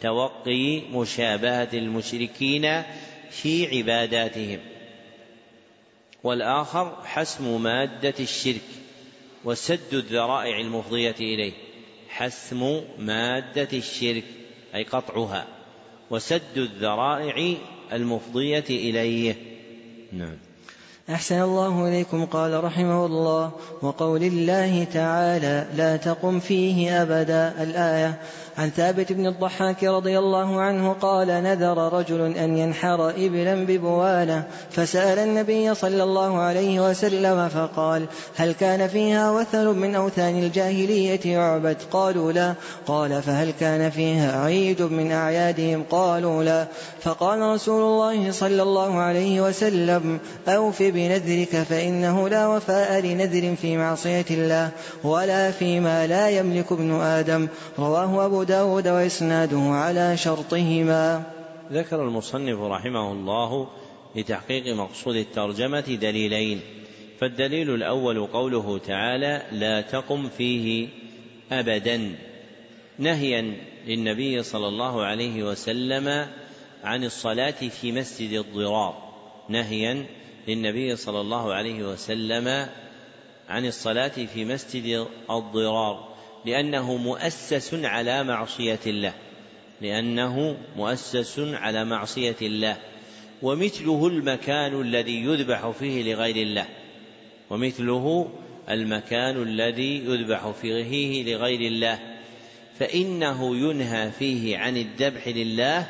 توقي مشابهة المشركين في عباداتهم. والآخر حسم مادة الشرك. وسد الذرائع المفضية إليه حسم مادة الشرك أي قطعها وسد الذرائع المفضية إليه. نعم. أحسن الله إليكم قال رحمه الله وقول الله تعالى لا تقم فيه أبدا الآية عن ثابت بن الضحاك رضي الله عنه قال نذر رجل أن ينحر إبلا ببوانة فسأل النبي صلى الله عليه وسلم فقال هل كان فيها وثن من أوثان الجاهلية يعبد قالوا لا. قال فهل كان فيها عيد من أعيادهم؟ قالوا لا. فقال رسول الله صلى الله عليه وسلم أوف بنذرك فإنه لا وفاء لنذر في معصية الله ولا فيما لا يملك ابن آدم. رواه أبو داود وإسناده على شرطهما. ذكر المصنف رحمه الله لتحقيق مقصود الترجمة دليلين. فالدليل الأول قوله تعالى لا تقم فيه أبدا نهيا للنبي صلى الله عليه وسلم عن الصلاة في مسجد الضرار. نهيا للنبي صلى الله عليه وسلم عن الصلاة في مسجد الضرار. لأنه مؤسس على معصية الله. لأنه مؤسس على معصية الله. ومثله المكان الذي يذبح فيه لغير الله. ومثله المكان الذي يذبح فيه لغير الله. فإنه ينهى فيه عن الذبح لله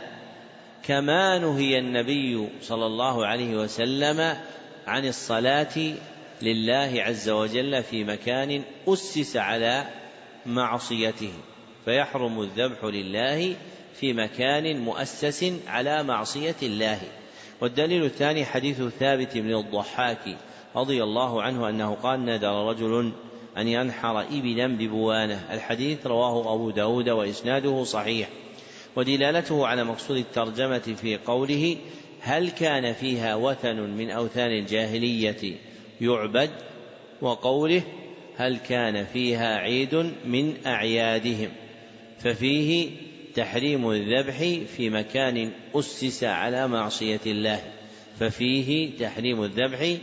كما نهي النبي صلى الله عليه وسلم عن الصلاة لله عز وجل في مكان أسس على معصيته فيحرم الذبح لله في مكان مؤسس على معصية الله. والدليل الثاني حديث ثابت بن الضحاك رضي الله عنه أنه قال نذر رجل أن ينحر إبلا ببوانة. الحديث رواه أبو داود وإسناده صحيح. ودلالته على مقصود الترجمة في قوله هل كان فيها وثن من أوثان الجاهلية يعبد؟ وقوله هل كان فيها عيد من أعيادهم؟ ففيه تحريم الذبح في مكان أسس على معصية الله. ففيه تحريم الذبح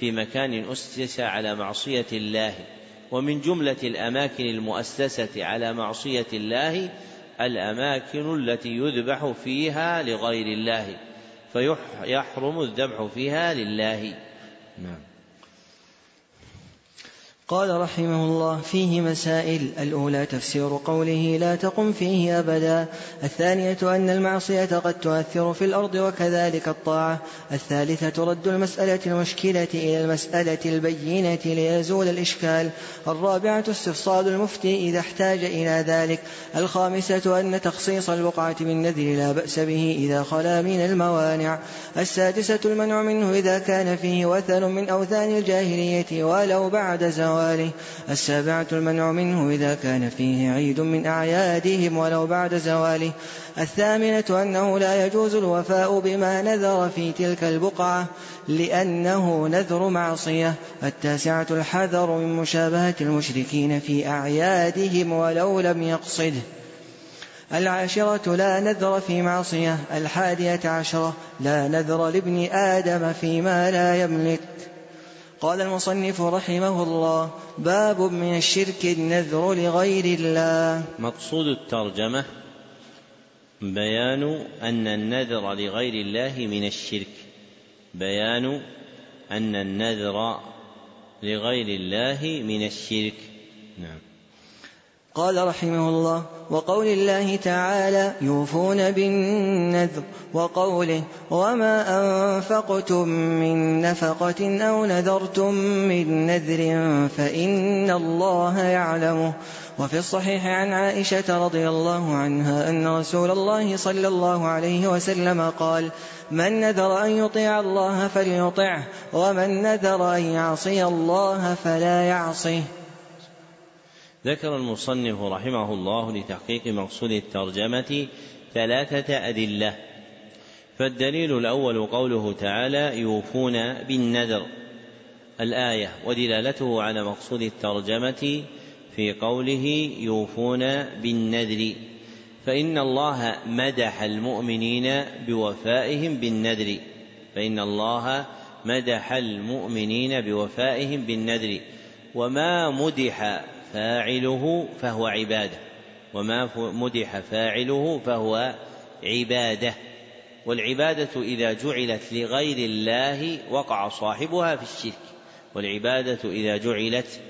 في مكان أسس على معصية الله. ومن جملة الأماكن المؤسسة على معصية الله الأماكن التي يذبح فيها لغير الله فيحرم الذبح فيها لله. نعم. قال رحمه الله فيه مسائل. الأولى تفسير قوله لا تقم فيه أبدا. الثانية أن المعصية قد تؤثر في الأرض وكذلك الطاعة. الثالثة رد المسألة المشكلة إلى المسألة البينة ليزول الإشكال. الرابعة استفصال المفتي إذا احتاج إلى ذلك. الخامسة أن تخصيص البقعة بالنذر لا بأس به إذا خلا من الموانع. السادسة المنع منه إذا كان فيه وثن من أوثان الجاهلية ولو بعد زوال. زواله السابعة المنع منه إذا كان فيه عيد من أعيادهم ولو بعد زواله. الثامنة أنه لا يجوز الوفاء بما نذر في تلك البقعة لأنه نذر معصية. التاسعة الحذر من مشابهة المشركين في أعيادهم ولو لم يقصده العاشرة لا نذر في معصية. الحادية عشرة لا نذر لابن آدم فيما لا يملك. قال المصنف رحمه الله باب من الشرك النذر لغير الله. مقصود الترجمة بيان أن النذر لغير الله من الشرك. بيان أن النذر لغير الله من الشرك. نعم. قال رحمه الله وقول الله تعالى يوفون بالنذر وقوله وما أنفقتم من نفقة أو نذرتم من نذر فإن الله يعلمه. وفي الصحيح عن عائشة رضي الله عنها أن رسول الله صلى الله عليه وسلم قال من نذر أن يطيع الله فليطعه ومن نذر أن يعصي الله فلا يعصه ذكر المصنف رحمه الله لتحقيق مقصود الترجمة ثلاثة أدلة. فالدليل الأول قوله تعالى يوفون بالنذر. الآية ودلالته على مقصود الترجمة في قوله يوفون بالنذر. فإن الله مدح المؤمنين بوفائهم بالنذر. فإن الله مدح المؤمنين بوفائهم بالنذر. وما مدح فاعله فهو عبادة وما مدح فاعله فهو عبادة. والعبادة إذا جعلت لغير الله وقع صاحبها في الشرك. والعبادة إذا جعلت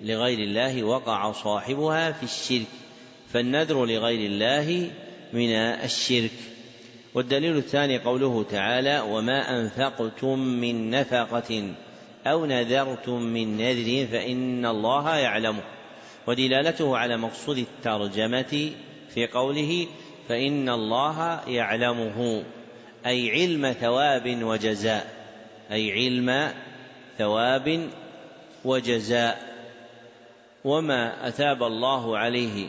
لغير الله وقع صاحبها في الشرك. فالنذر لغير الله من الشرك. والدليل الثاني قوله تعالى وما انفقتم من نفقه أو نذرتم من نذر فان الله يعلمه. ودلالته على مقصود الترجمة في قوله فإن الله يعلمه أي علم ثواب وجزاء أي علم ثواب وجزاء وما أثاب الله عليه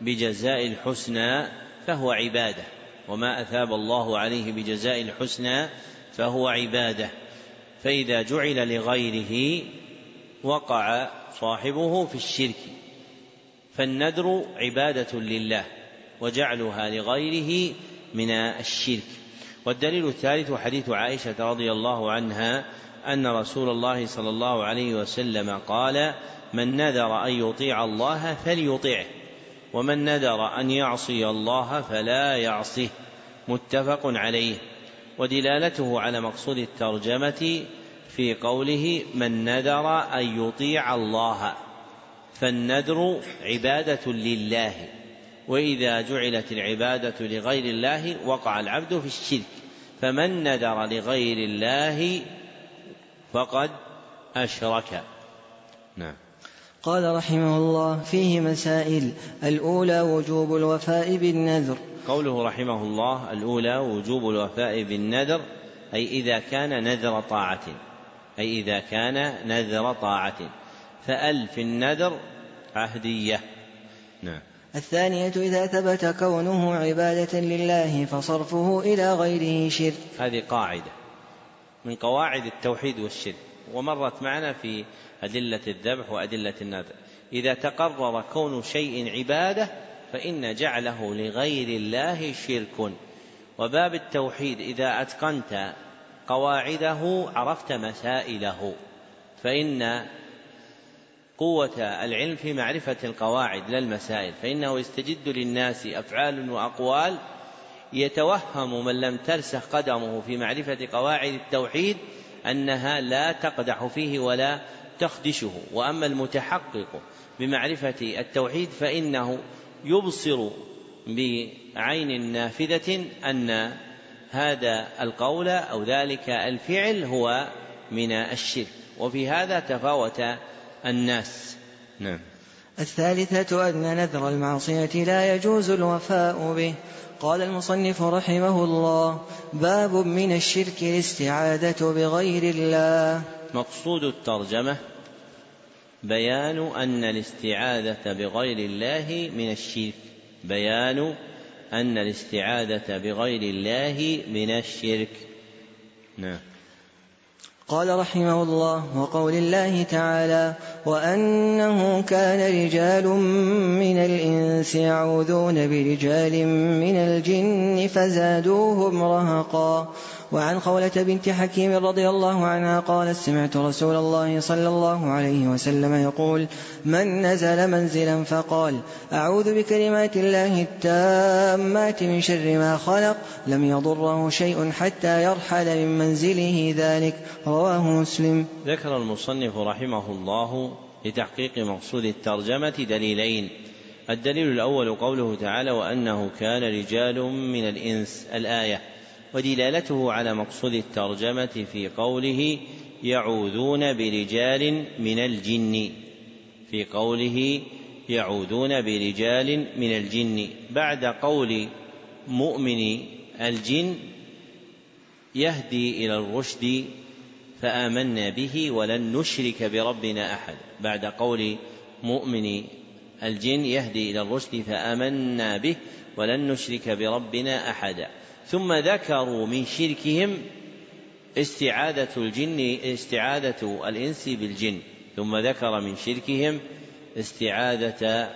بجزاء الحسنى فهو عبادة وما أثاب الله عليه بجزاء الحسنى فهو عبادة. فإذا جعل لغيره وقع صاحبه في الشرك فالنذر عبادة لله وجعلها لغيره من الشرك. والدليل الثالث حديث عائشة رضي الله عنها أن رسول الله صلى الله عليه وسلم قال من نذر أن يطيع الله فليطعه ومن نذر أن يعصي الله فلا يعصه متفق عليه. ودلالته على مقصود الترجمة في قوله من نذر أن يطيع الله. فالنذر عبادة لله وإذا جعلت العبادة لغير الله وقع العبد في الشرك. فمن نذر لغير الله فقد أشرك. نعم. قال رحمه الله فيه مسائل الأولى وجوب الوفاء بالنذر. قوله رحمه الله الأولى وجوب الوفاء بالنذر أي إذا كان نذر طاعة أي إذا كان نذر طاعة. فأل في النذر عهدية. نعم. الثانية إذا ثبت كونه عبادة لله فصرفه إلى غيره شرك. هذه قاعدة من قواعد التوحيد والشرك ومرت معنا في أدلة الذبح وأدلة النذر. إذا تقرر كون شيء عبادة فإن جعله لغير الله شرك. وباب التوحيد إذا أتقنت قواعده عرفت مسائله فإن قوة العلم في معرفة القواعد لا المسائل فإنه يستجد للناس أفعال وأقوال يتوهم من لم ترسخ قدمه في معرفة قواعد التوحيد أنها لا تقدح فيه ولا تخدشه. وأما المتحقق بمعرفة التوحيد فإنه يبصر بعين نافذة أن هذا القول أو ذلك الفعل هو من الشرك. وفي هذا تفاوت الناس. نعم. الثالثة أن نذر المعصية لا يجوز الوفاء به. قال المصنف رحمه الله باب من الشرك الاستعاذة بغير الله. مقصود الترجمة بيان أن الاستعاذة بغير الله من الشرك. بيان أن الاستعاذة بغير الله من الشرك. نعم. قال رحمه الله وقول الله تعالى وأنه كان رجال من الإنس يعوذون برجال من الجن فزادوهم رهقا. وعن خولة بنت حكيم رضي الله عنها قالت سمعت رسول الله صلى الله عليه وسلم يقول من نزل منزلا فقال أعوذ بكلمات الله التامات من شر ما خلق لم يضره شيء حتى يرحل من منزله ذلك رواه مسلم. ذكر المصنف رحمه الله لتحقيق مقصود الترجمة دليلين. الدليل الأول قوله تعالى وأنه كان رجال من الإنس. الآية ودلالته على مقصود الترجمة في قوله يعوذون برجال من الجن. في قوله يعوذون برجال من الجن. بعد قول مؤمن الجن يهدي إلى الرشد فآمنا به ولن نشرك بربنا أحد. بعد قول مؤمن الجن يهدي إلى الرشد فآمنا به ولن نشرك بربنا أحدا ثم ذكروا من شركهم استعادة الجن استعادة الإنس بالجن. ثم ذكر من شركهم استعادة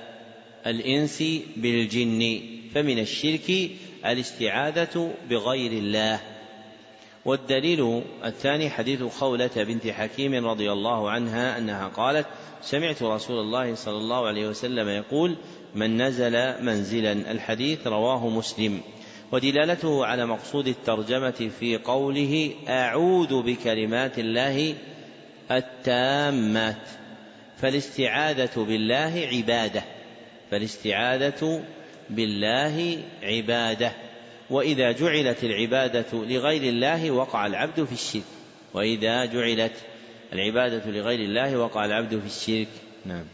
الإنس بالجن. فمن الشرك الاستعاذة بغير الله. والدليل الثاني حديث خولة بنت حكيم رضي الله عنها أنها قالت سمعت رسول الله صلى الله عليه وسلم يقول من نزل منزلا. الحديث رواه مسلم. ودلالته على مقصود الترجمة في قوله أعوذ بكلمات الله التامات فالاستعاذة بالله عبادة فالاستعاذة بالله عبادة وإذا جعلت العبادة لغير الله وقع العبد في الشرك وإذا جعلت العبادة لغير الله وقع العبد في الشرك. نعم.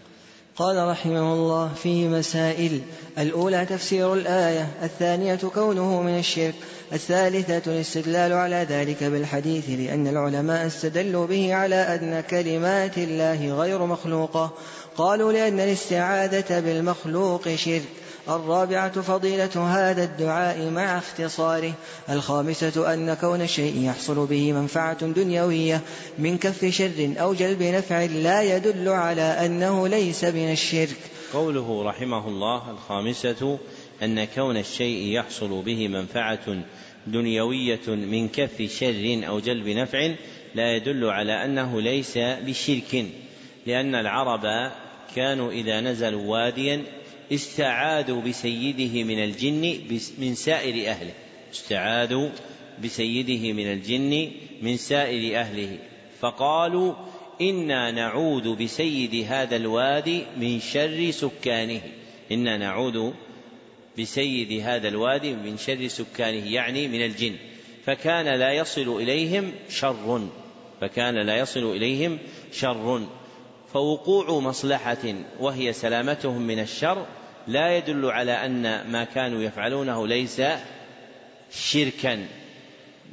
قال رحمه الله فيه مسائل. الأولى تفسير الآية الثانية كونه من الشرك الثالثة الاستدلال على ذلك بالحديث لأن العلماء استدلوا به على أن كلمات الله غير مخلوقة. قالوا لأن الاستعاذة بالمخلوق شرك. الرابعة فضيلة هذا الدعاء مع اختصاره. الخامسة أن كون الشيء يحصل به منفعة دنيوية من كف شر أو جلب نفع لا يدل على أنه ليس من الشرك. قوله رحمه الله الخامسة أن كون الشيء يحصل به منفعة دنيوية من كف شر أو جلب نفع لا يدل على أنه ليس بشرك لأن العرب كانوا إذا نزلوا واديا استعاذوا بسيده من الجن من سائر أهله. استعاذوا بسيده من الجن من سائر أهله. فقالوا إنا نعوذ بسيد هذا الوادي من شر سكانه. إنا نعوذ بسيد هذا الوادي من شر سكانه يعني من الجن. فكان لا يصل إليهم شر. فكان لا يصل إليهم شر. فوقوع مصلحة وهي سلامتهم من الشر لا يدل على أن ما كانوا يفعلونه ليس شركا.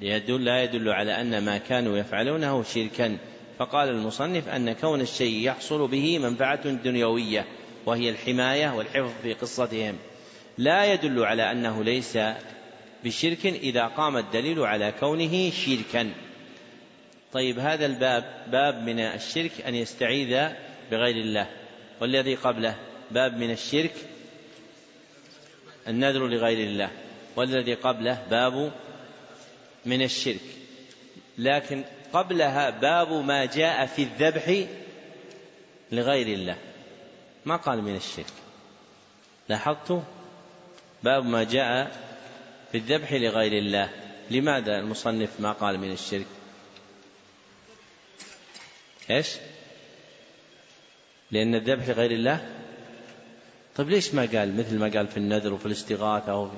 يدل لا يدل على أن ما كانوا يفعلونه شركا. فقال المصنف أن كون الشيء يحصل به منفعة دنيوية وهي الحماية والحفظ في قصتهم. لا يدل على أنه ليس بشرك إذا قام الدليل على كونه شركا. طيب هذا الباب باب من الشرك أن يستعيذ بغير الله. والذي قبله باب من الشرك النذر لغير الله والذي قبله باب من الشرك. لكن قبلها باب ما جاء في الذبح لغير الله. ما قال من الشرك. لاحظت باب ما جاء في الذبح لغير الله. لماذا المصنف ما قال من الشرك؟ إيش؟ لأن الذبح لغير الله طيب ليش ما قال مثل ما قال في النذر وفي الاستغاثة أو في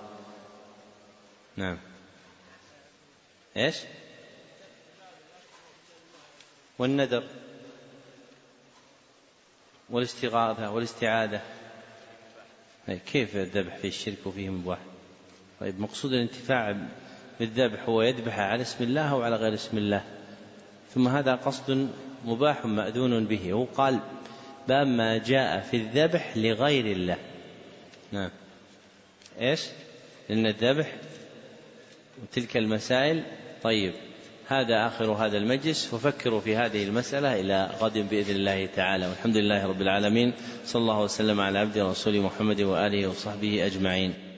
نعم. إيش؟ والنذر والاستغاثة والاستعاذة. كيف الذبح في الشرك وفيه مباح طيب مقصود الانتفاع بالذبح هو يذبح على اسم الله أو على غير اسم الله. ثم هذا قصد مباح مأذون به هو قال باب ما جاء في الذبح لغير الله. نعم. إيش؟ لأن الذبح وتلك المسائل. طيب هذا آخر هذا المجلس. وفكروا في هذه المسألة إلى غد بإذن الله تعالى. والحمد لله رب العالمين. صلى الله وسلم على عبد رسول محمد وآله وصحبه أجمعين.